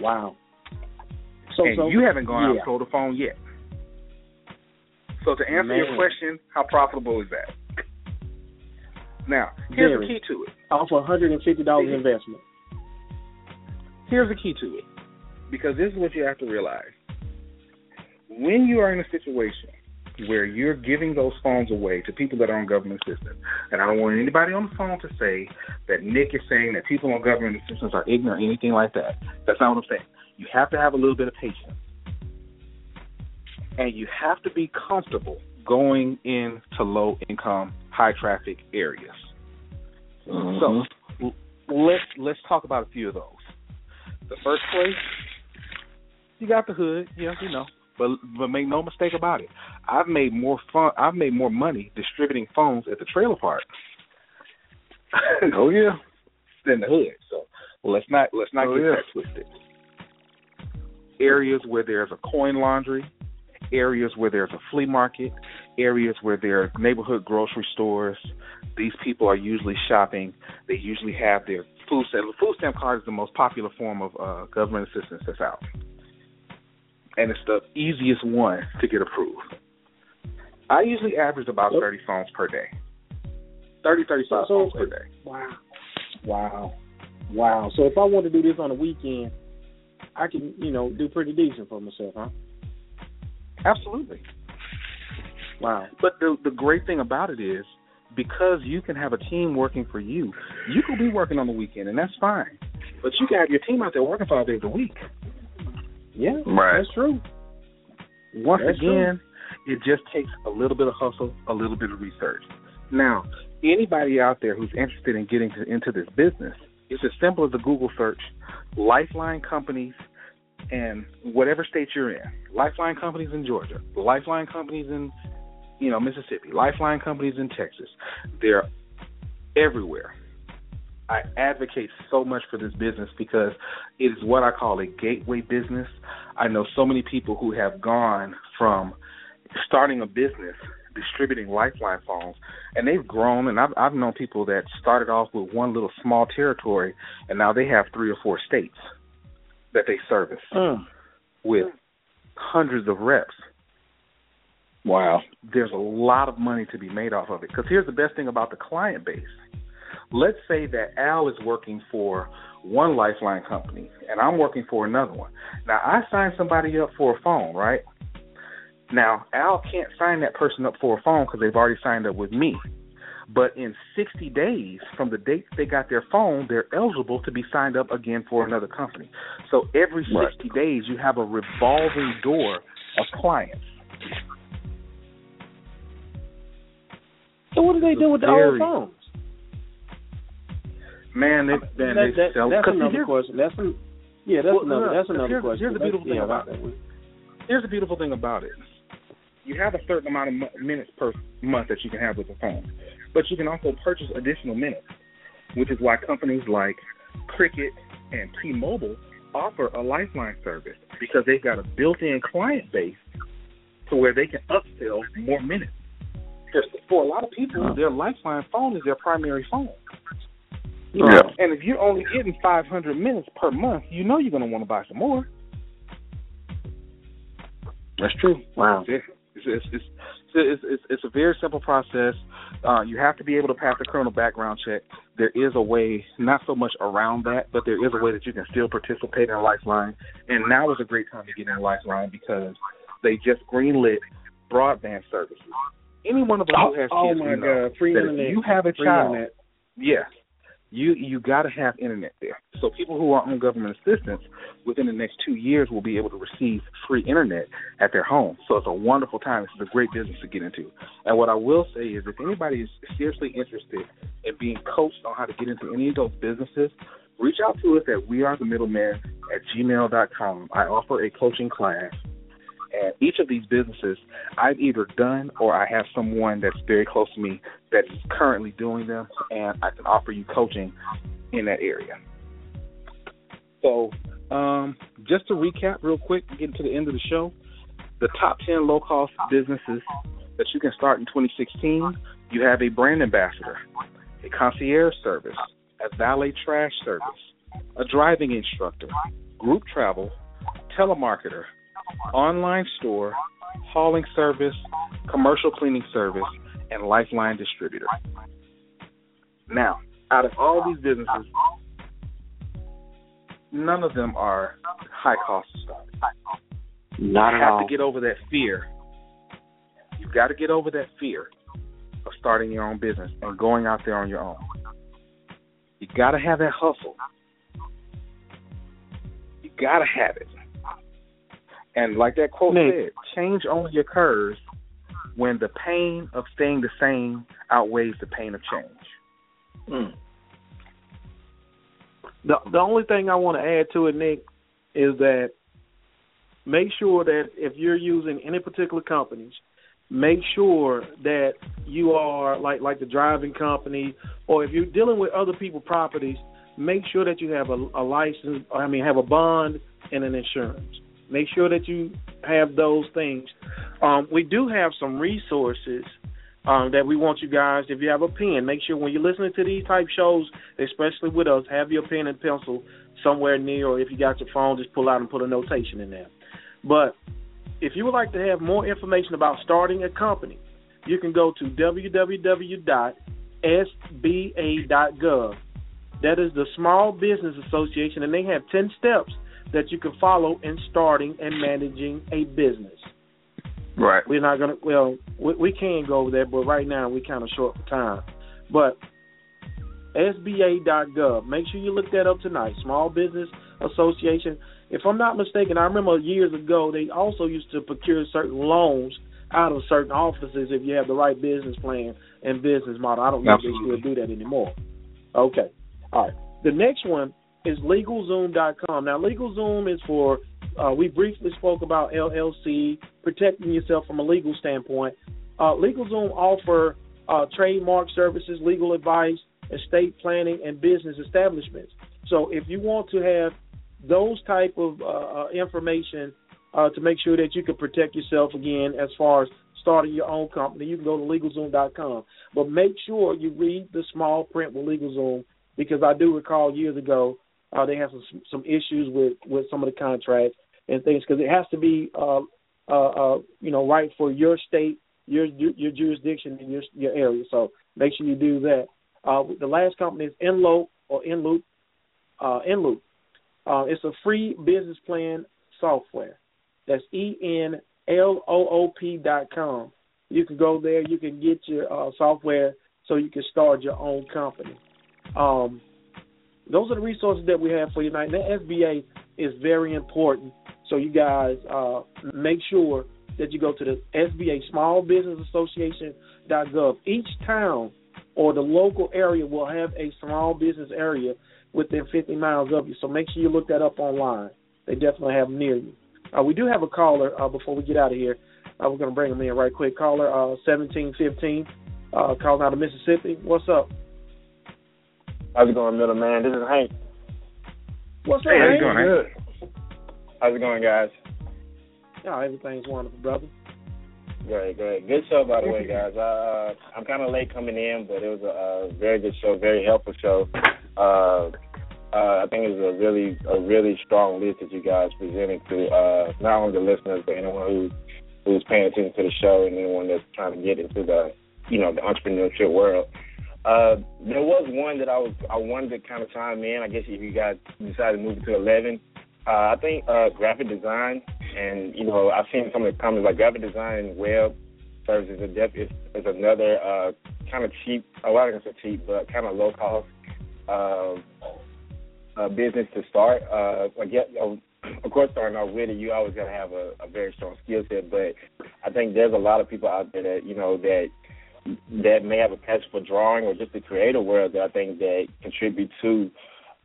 Wow. So, and so you haven't gone out and sold a phone yet. So to answer your question, how profitable is that? Now, here's Very. the key to it. off a hundred and fifty dollars investment. Here's the key to it. Because this is what you have to realize. When you are in a situation where you're giving those phones away to people that are on government assistance, and I don't want anybody on the phone to say that Nick is saying that people on government assistance are ignorant or anything like that. That's not what I'm saying. You have to have a little bit of patience. And you have to be comfortable going into low income, high traffic areas. Mm-hmm. So let's let's talk about a few of those. The first place, you got the hood, yeah, you know, but but make no mistake about it. I've made more fun. I've made more money distributing phones at the trailer park. oh yeah, than the hood. So let's not let's not Oh, get yeah. that twisted. Areas where there's a coin laundry, areas where there's a flea market, areas where there are neighborhood grocery stores. These people are usually shopping. They usually have their food stamp. Food stamp card is the most popular form of uh, government assistance that's out, and it's the easiest one to get approved. I usually average about Yep. 30 phones per day. 30, 35 So- phones per day. Wow. Wow. Wow. So if I want to do this on a weekend, I can, you know, do pretty decent for myself, huh? Absolutely. Wow. But the the great thing about it is because you can have a team working for you, you can be working on the weekend and that's fine. But you can have your team out there working five days a week. Yeah. Right. That's true. Once That's again, it just takes a little bit of hustle, a little bit of research. Now, anybody out there who's interested in getting to, into this business, it's as simple as a Google search, Lifeline companies, and whatever state you're in. Lifeline companies in Georgia, Lifeline companies in, you know, Mississippi, Lifeline companies in Texas. They're everywhere. I advocate so much for this business because it is what I call a gateway business. I know so many people who have gone from starting a business distributing lifeline phones and they've grown and I've I've known people that started off with one little small territory and now they have three or four states that they service Mm. with hundreds of reps. Wow. There's a lot of money to be made off of it. Because here's the best thing about the client base. Let's say that Al is working for one lifeline company and I'm working for another one. Now I signed somebody up for a phone, right? Now Al can't sign that person up for a phone because they've already signed up with me. But in 60 days from the date they got their phone, they're eligible to be signed up again for another company. So every 60 Right. days you have a revolving door of clients. So what do they do with the old phones? Man, they, That- man, that- they sell. that's 'cause another here's- question. That's an, yeah, that's Well, another no, that's another here's- question. here's the That's- beautiful thing yeah, about that- here's the beautiful thing about it. You have a certain amount of minutes per month that you can have with the phone, but you can also purchase additional minutes, which is why companies like Cricket and T-Mobile offer a lifeline service because they've got a built-in client base to where they can upsell more minutes. Because for a lot of people, their lifeline phone is their primary phone. Yeah. And if you're only getting 500 minutes per month, you know you're going to want to buy some more. That's true. Wow. It's it's it's, it's, it's, it's, it's a very simple process. Uh, you have to be able to pass a criminal background check. There is a way, not so much around that, but there is a way that you can still participate in Lifeline. And now is a great time to get in Lifeline because they just greenlit broadband services. Any one of us who has kids, oh my will know God, free that internet. if you have a Free child, internet. Yes. You you got to have internet there. So people who are on government assistance within the next two years will be able to receive free internet at their home. So it's a wonderful time. This is a great business to get into. And what I will say is, if anybody is seriously interested in being coached on how to get into any of those businesses, reach out to us at We Are the Middleman at gmail.com. I offer a coaching class. And each of these businesses, I've either done or I have someone that's very close to me that is currently doing them, and I can offer you coaching in that area. So, um, just to recap real quick, getting to the end of the show, the top 10 low cost businesses that you can start in 2016, you have a brand ambassador, a concierge service, a valet trash service, a driving instructor, group travel, telemarketer, online store, hauling service, commercial cleaning service, and lifeline distributor. Now, out of all these businesses, none of them are high cost start. Not you at have to get over that fear. You've got to get over that fear of starting your own business and going out there on your own. You got to have that hustle. You got to have it. And like that quote Nick. said, change only occurs when the pain of staying the same outweighs the pain of change. Mm. The the only thing I want to add to it, Nick, is that make sure that if you're using any particular companies, make sure that you are like like the driving company, or if you're dealing with other people properties, make sure that you have a, a license. I mean, have a bond and an insurance. Make sure that you have those things. Um, we do have some resources um, that we want you guys. If you have a pen, make sure when you're listening to these type shows, especially with us, have your pen and pencil somewhere near, or if you got your phone, just pull out and put a notation in there. But if you would like to have more information about starting a company, you can go to www.sba.gov. That is the Small Business Association, and they have 10 steps that you can follow in starting and managing a business. Right. We're not gonna. Well, we, we can go over there, but right now we kind of short for time. But SBA.gov. Make sure you look that up tonight. Small Business Association. If I'm not mistaken, I remember years ago they also used to procure certain loans out of certain offices if you have the right business plan and business model. I don't know if they still do that anymore. Okay. All right. The next one is LegalZoom.com. Now, LegalZoom is for uh, we briefly spoke about LLC protecting yourself from a legal standpoint. Uh, LegalZoom offer uh, trademark services, legal advice, estate planning, and business establishments. So, if you want to have those type of uh, uh, information uh, to make sure that you can protect yourself again as far as starting your own company, you can go to LegalZoom.com. But make sure you read the small print with LegalZoom because I do recall years ago uh, they have some some issues with with some of the contracts and things because it has to be uh, uh, uh, you know right for your state, your your jurisdiction, and your your area. So make sure you do that. Uh, the last company is Enloop or Enloop. Uh, Enloop. Uh, it's a free business plan software. That's E N L O O P dot com. You can go there. You can get your uh, software so you can start your own company. Um, those are the resources that we have for you tonight. And the SBA is very important. So you guys uh, make sure that you go to the SBA Small Business Association gov. Each town or the local area will have a small business area within 50 miles of you. So make sure you look that up online. They definitely have them near you. Uh, we do have a caller uh, before we get out of here. Uh, we're going to bring him in right quick. Caller uh, 1715, uh, calling out of Mississippi. What's up? How's it going, middle man? This is Hank. What's up, Hey, how you Hank? doing, Hank? Good. How's it going, guys? Oh, everything's wonderful, brother. Great, great. Good show, by the way, guys. Uh, I'm kind of late coming in, but it was a, a very good show, very helpful show. Uh, uh, I think it was a really, a really strong list that you guys presented to uh, not only the listeners, but anyone who who's paying attention to the show and anyone that's trying to get into the, you know, the entrepreneurship world. Uh, there was one that I was I wanted to kind of chime in. I guess if you guys decided to move it to eleven, uh, I think uh, graphic design and you know I've seen some of the comments like graphic design and web services are def- is, is another uh, kind of cheap. A lot of them are cheap, but kind of low cost uh, uh, business to start. Uh, I get, of course, starting off with it, you always got to have a, a very strong skill set. But I think there's a lot of people out there that you know that that may have a passion for drawing or just the creative world that I think that contribute to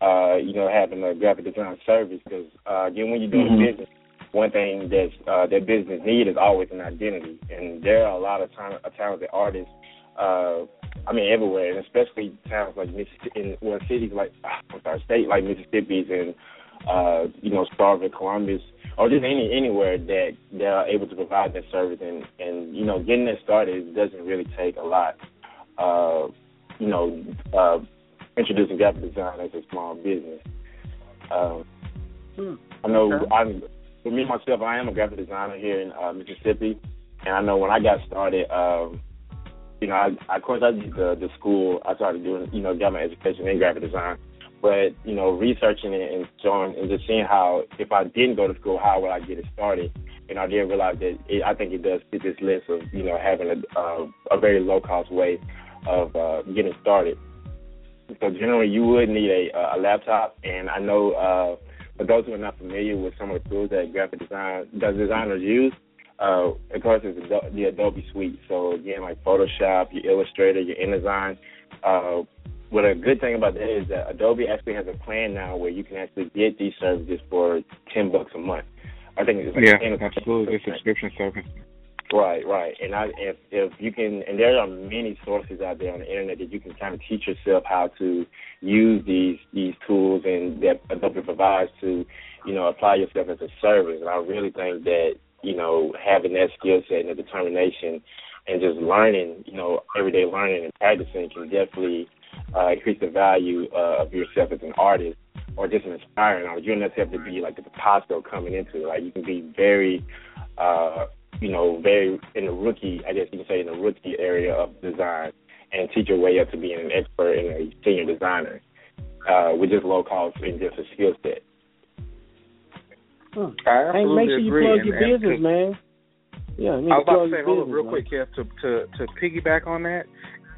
uh, you know, having a graphic design service because uh, again, when you're doing Mhm. business, one thing that's uh, that business need is always an identity, and there are a lot of time, uh, talented artists. Uh, I mean, everywhere, and especially towns like Mississippi, in well, cities like I'm sorry, state like Mississippi's and uh, you know, Starkville, Columbus, or just any anywhere that they're able to provide that service, and and you know, getting that started doesn't really take a lot. Uh, you know, uh, introducing graphic design as a small business. Um, Hmm. I know Okay. I'm for me myself, I am a graphic designer here in uh, Mississippi, and I know when I got started, um, you know, I, I of course I did the the school. I started doing, you know, got my education in graphic design, but you know, researching it and showing and just seeing how if I didn't go to school, how would I get it started? And I didn't realize that it, I think it does fit this list of you know having a uh, a very low cost way of uh, getting started. So generally, you would need a a laptop, and I know. uh for those who are not familiar with some of the tools that graphic design the designers use, uh, of course, it's the Adobe Suite. So again, like Photoshop, your Illustrator, your InDesign. Uh, what a good thing about that is that Adobe actually has a plan now where you can actually get these services for ten bucks a month. I think it's like Yeah, 10 or absolutely. It's a 15%. subscription service. Right, right. And I if if you can and there are many sources out there on the internet that you can kind of teach yourself how to use these these tools and that Adobe provides to, you know, apply yourself as a service. And I really think that, you know, having that skill set and the determination and just learning, you know, everyday learning and practicing can definitely uh, increase the value uh, of yourself as an artist or just an aspiring artist. You don't necessarily have to be like the Picasso coming into it. Like you can be very uh you know, very in the rookie, I guess you can say in the rookie area of design and teach your way up to being an expert and a senior designer, uh, with just low cost and just a skill set. Huh. I Hey, make sure you plug and, your and business, to, man. Yeah, you I was about to say, hold up business, real man. quick, Kev, to, to to piggyback on that.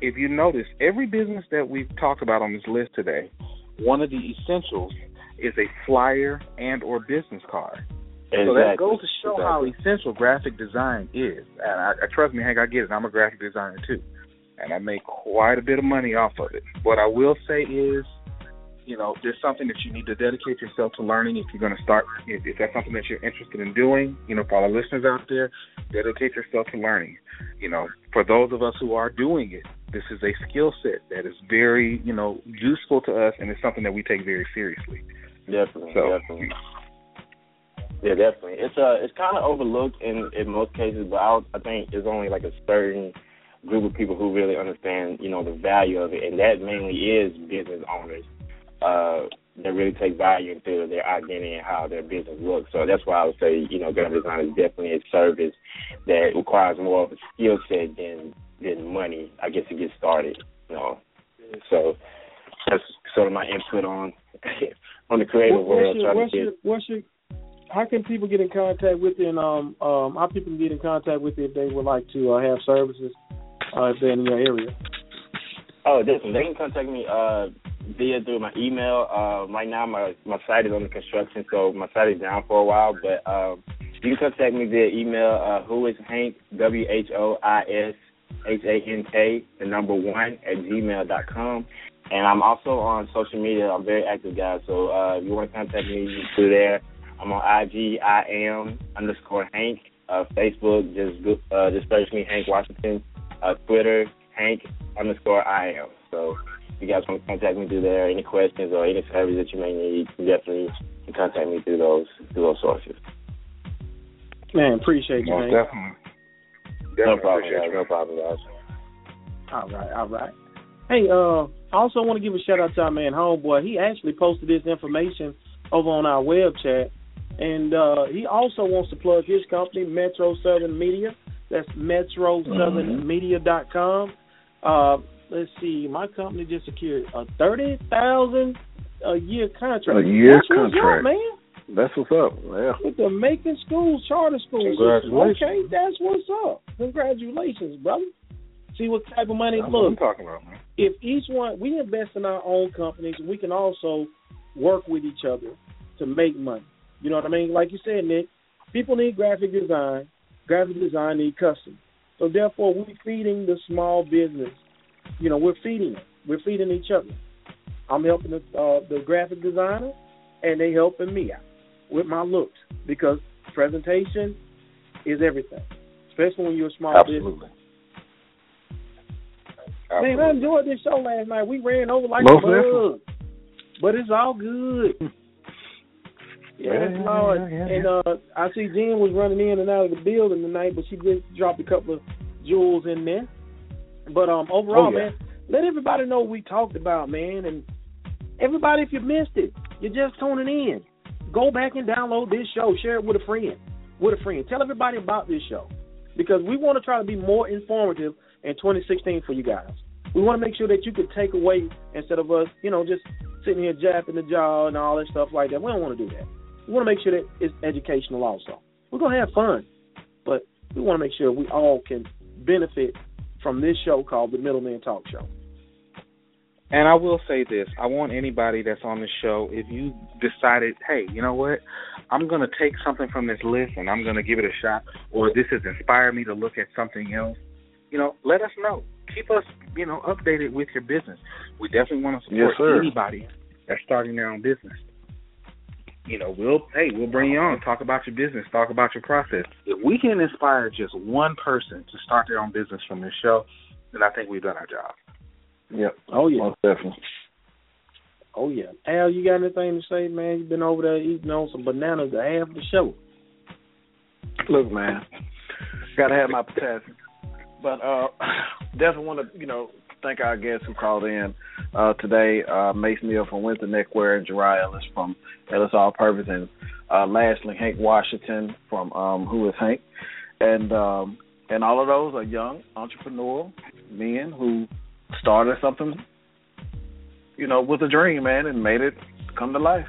If you notice, every business that we've talked about on this list today, one of the essentials is a flyer and or business card. So that goes to show how essential graphic design is. And I, I trust me, Hank, I get it. I'm a graphic designer too, and I make quite a bit of money off of it. What I will say is, you know, there's something that you need to dedicate yourself to learning if you're going to start. If, if that's something that you're interested in doing, you know, for all the listeners out there, dedicate yourself to learning. You know, for those of us who are doing it, this is a skill set that is very, you know, useful to us, and it's something that we take very seriously. Definitely, So, definitely. Yeah, definitely. It's uh, it's kind of overlooked in in most cases, but I, I think there's only like a certain group of people who really understand, you know, the value of it, and that mainly is business owners uh, that really take value into their identity and how their business looks. So that's why I would say, you know, graphic design is definitely a service that requires more of a skill set than than money, I guess, to get started. You know, so that's sort of my input on on the creative What- world. your, trying what's to get your, what's your, how can people get in contact with you? And um, um, how people can get in contact with you if they would like to uh, have services uh, if they're in your area? Oh, definitely. They can contact me uh, via through my email. Uh, right now, my my site is under construction, so my site is down for a while. But um, you can contact me via email. Uh, who is Hank? W H O I S H A N K, the number one at gmail dot com. And I'm also on social media. I'm very active, guys. So uh, if you want to contact me, can there. I'm on IG. I am underscore Hank. Uh, Facebook, just uh, just search me, Hank Washington. Uh, Twitter, Hank underscore I am. So you guys want to contact me through there, any questions or any service that you may need, you definitely can contact me through those through those sources. Man, appreciate you, Most man. definitely. no problem, appreciate guys. you. No problem, guys. All right, all right. Hey, uh, I also want to give a shout out to our man Homeboy. He actually posted this information over on our web chat, and uh, he also wants to plug his company, Metro Southern Media. That's MetroSouthernMedia.com. Uh, let's see, my company just secured a thirty thousand a year contract. A year That's what's contract. up, man. That's what's up. Yeah. With the Macon schools, charter schools. Congratulations. Okay, that's what's up. Congratulations, brother. See what type of money. That's what Look, I'm talking about, man. if each one we invest in our own companies, we can also work with each other to make money. You know what I mean? Like you said, Nick, people need graphic design. Graphic design need custom. So therefore, we're feeding the small business. You know, we're feeding it. We're feeding each other. I'm helping the uh, the graphic designer, and they helping me out with my looks because presentation is everything, especially when you're a small Absolutely. business. Man, I enjoyed this show last night. We ran over like Most a bug, but it's all good. Yes, Yeah, Lord. yeah, yeah, and uh, I see Jen was running in and out of the building tonight, but she did drop a couple of jewels in there. But um, overall, Oh, yeah. man, let everybody know what we talked about, man. And everybody, if you missed it, you're just tuning in. Go back and download this show. Share it with a friend. With a friend. Tell everybody about this show because we want to try to be more informative in 2016 for you guys. We want to make sure that you can take away instead of us, you know, just sitting here japping the jaw and all that stuff like that. We don't want to do that. We want to make sure that it's educational also. We're going to have fun, but we want to make sure we all can benefit from this show called the Middleman Talk Show. And I will say this: I want anybody that's on the show, if you decided, hey, you know what, I'm going to take something from this list and I'm going to give it a shot, or this has inspired me to look at something else, you know, let us know. Keep us, you know, updated with your business. We definitely want to support sir. anybody that's starting their own business. You know, we'll hey, we'll bring you on, talk about your business, talk about your process. If we can inspire just one person to start their own business from this show, then I think we've done our job. Yep. Oh yeah. Most definitely. Oh yeah. Al, you got anything to say, man? You've been over there eating on some bananas the half the show. Look, man, gotta have my potassium. But uh, definitely want to, you know, thank our guests who called in uh, today. Uh, Mace Mill from Windsor Neckwear and Jari Ellis from Ellis All Purpose, and uh, lastly Hank Washington from um, Who Is Hank, and um, and all of those are young entrepreneurial men who started something, you know, with a dream, man, and made it come to life,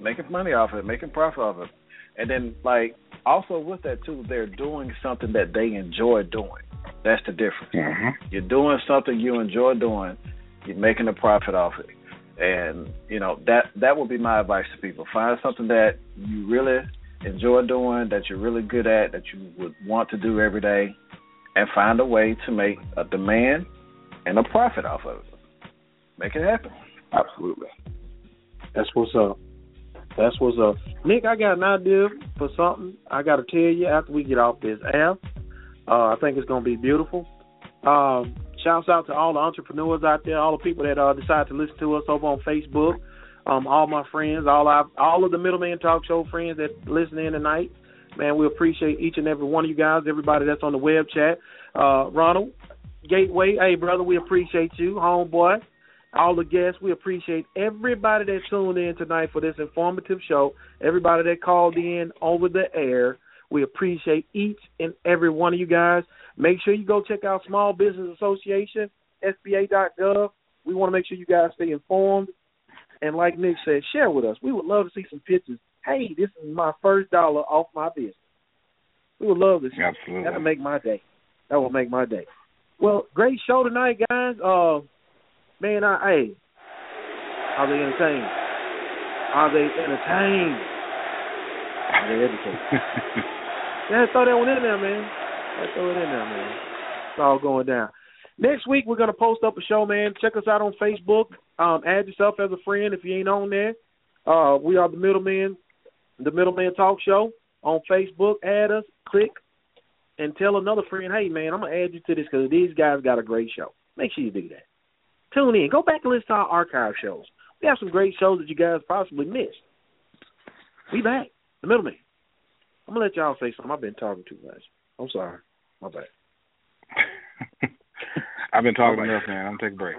making money off it, making profit off it, and then like also with that too, they're doing something that they enjoy doing. That's the difference. Mm-hmm. You're doing something you enjoy doing. You're making a profit off it, and you know that that would be my advice to people. Find something that you really enjoy doing, that you're really good at, that you would want to do every day, and find a way to make a demand and a profit off of it. Make it happen. Absolutely. That's what's up. That's what's up. Nick, I got an idea for something I got to tell you after we get off this app. Uh, I think it's going to be beautiful. Um, shouts out to all the entrepreneurs out there, all the people that uh, decide to listen to us over on Facebook. Um, all my friends, all all of the Middleman Talk Show friends that listen in tonight. Man, we appreciate each and every one of you guys, everybody that's on the web chat. Uh, Ronald, Gateway, hey brother, we appreciate you, homeboy. All the guests, we appreciate everybody that tuned in tonight for this informative show. Everybody that called in over the air, we appreciate each and every one of you guys. Make sure you go check out Small Business Association, SBA.gov. We want to make sure you guys stay informed. And like Nick said, share with us. We would love to see some pictures. Hey, this is my first dollar off my business. We would love to see. Absolutely. That'll make my day. That will make my day. Well, great show tonight, guys. Uh, man, I hey, are they entertained? Are they entertained? Are they educated? yeah, throw that one in there, man. Yeah, throw it in there, man. It's all going down. Next week we're gonna post up a show, man. Check us out on Facebook. Um, add yourself as a friend if you ain't on there. Uh, we are the Middleman, the Middleman Talk Show on Facebook. Add us, click, and tell another friend, hey man, I'm gonna add you to this because these guys got a great show. Make sure you do that. Tune in. Go back and listen to our archive shows. We have some great shows that you guys possibly missed. We back. The middleman. I'm gonna let y'all say something. I've been talking too much. I'm sorry. My bad. I've been talking enough, man. I'm gonna take a break.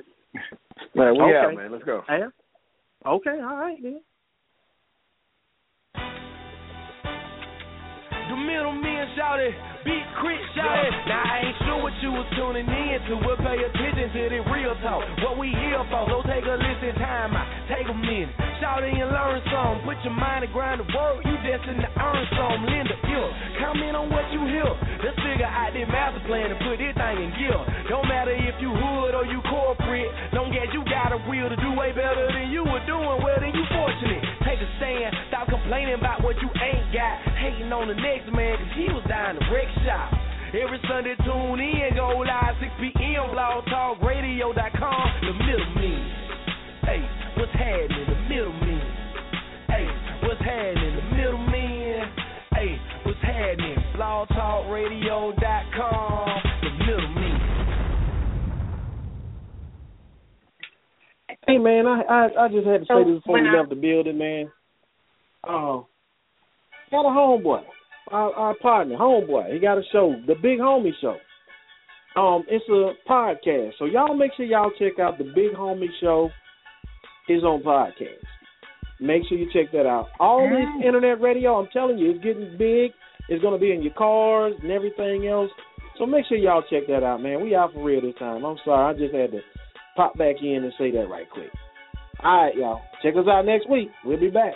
Man, we Okay. out, man. Let's go. Yeah. Okay. All right then. Middleman shouted, beat crit shouted. Now I ain't sure what you was tuning in to, but pay attention to the real talk. What we here for, so take a listen, time out, take a minute. Shout it and learn some, put your mind to grind the work, you destined to earn some. Linda, ill, comment on what you hear. Let's figure out this master plan and put this thing in gear. Don't matter if you hood or you corporate, long as you got a will to do way better than you were doing, well then you fortunate. Take a stand, stop complaining about what you ain't got. Hating on the next man, cause he was down the wreck shop. Every Sunday tune in, go live 6 p.m. blogtalkradio.com. The middleman. Hey, what's what's happening? The middlemen. Hey, what's happening? The middlemen. Hey, what's happening? BlogTalkRadio.com. The middlemen. Hey man, I I, I just had to say this before we left the building, man. Uh, got a homeboy, our, our partner, homeboy. He got a show, the Big Homie Show. Um, it's a podcast, so y'all make sure y'all check out the Big Homie Show. Is on podcast. Make sure you check that out. All this internet radio, I'm telling you, it's getting big. It's gonna be in your cars and everything else. So make sure y'all check that out, man. We out for real this time. I'm sorry, I just had to pop back in and say that right quick. All right, y'all. Check us out next week. We'll be back.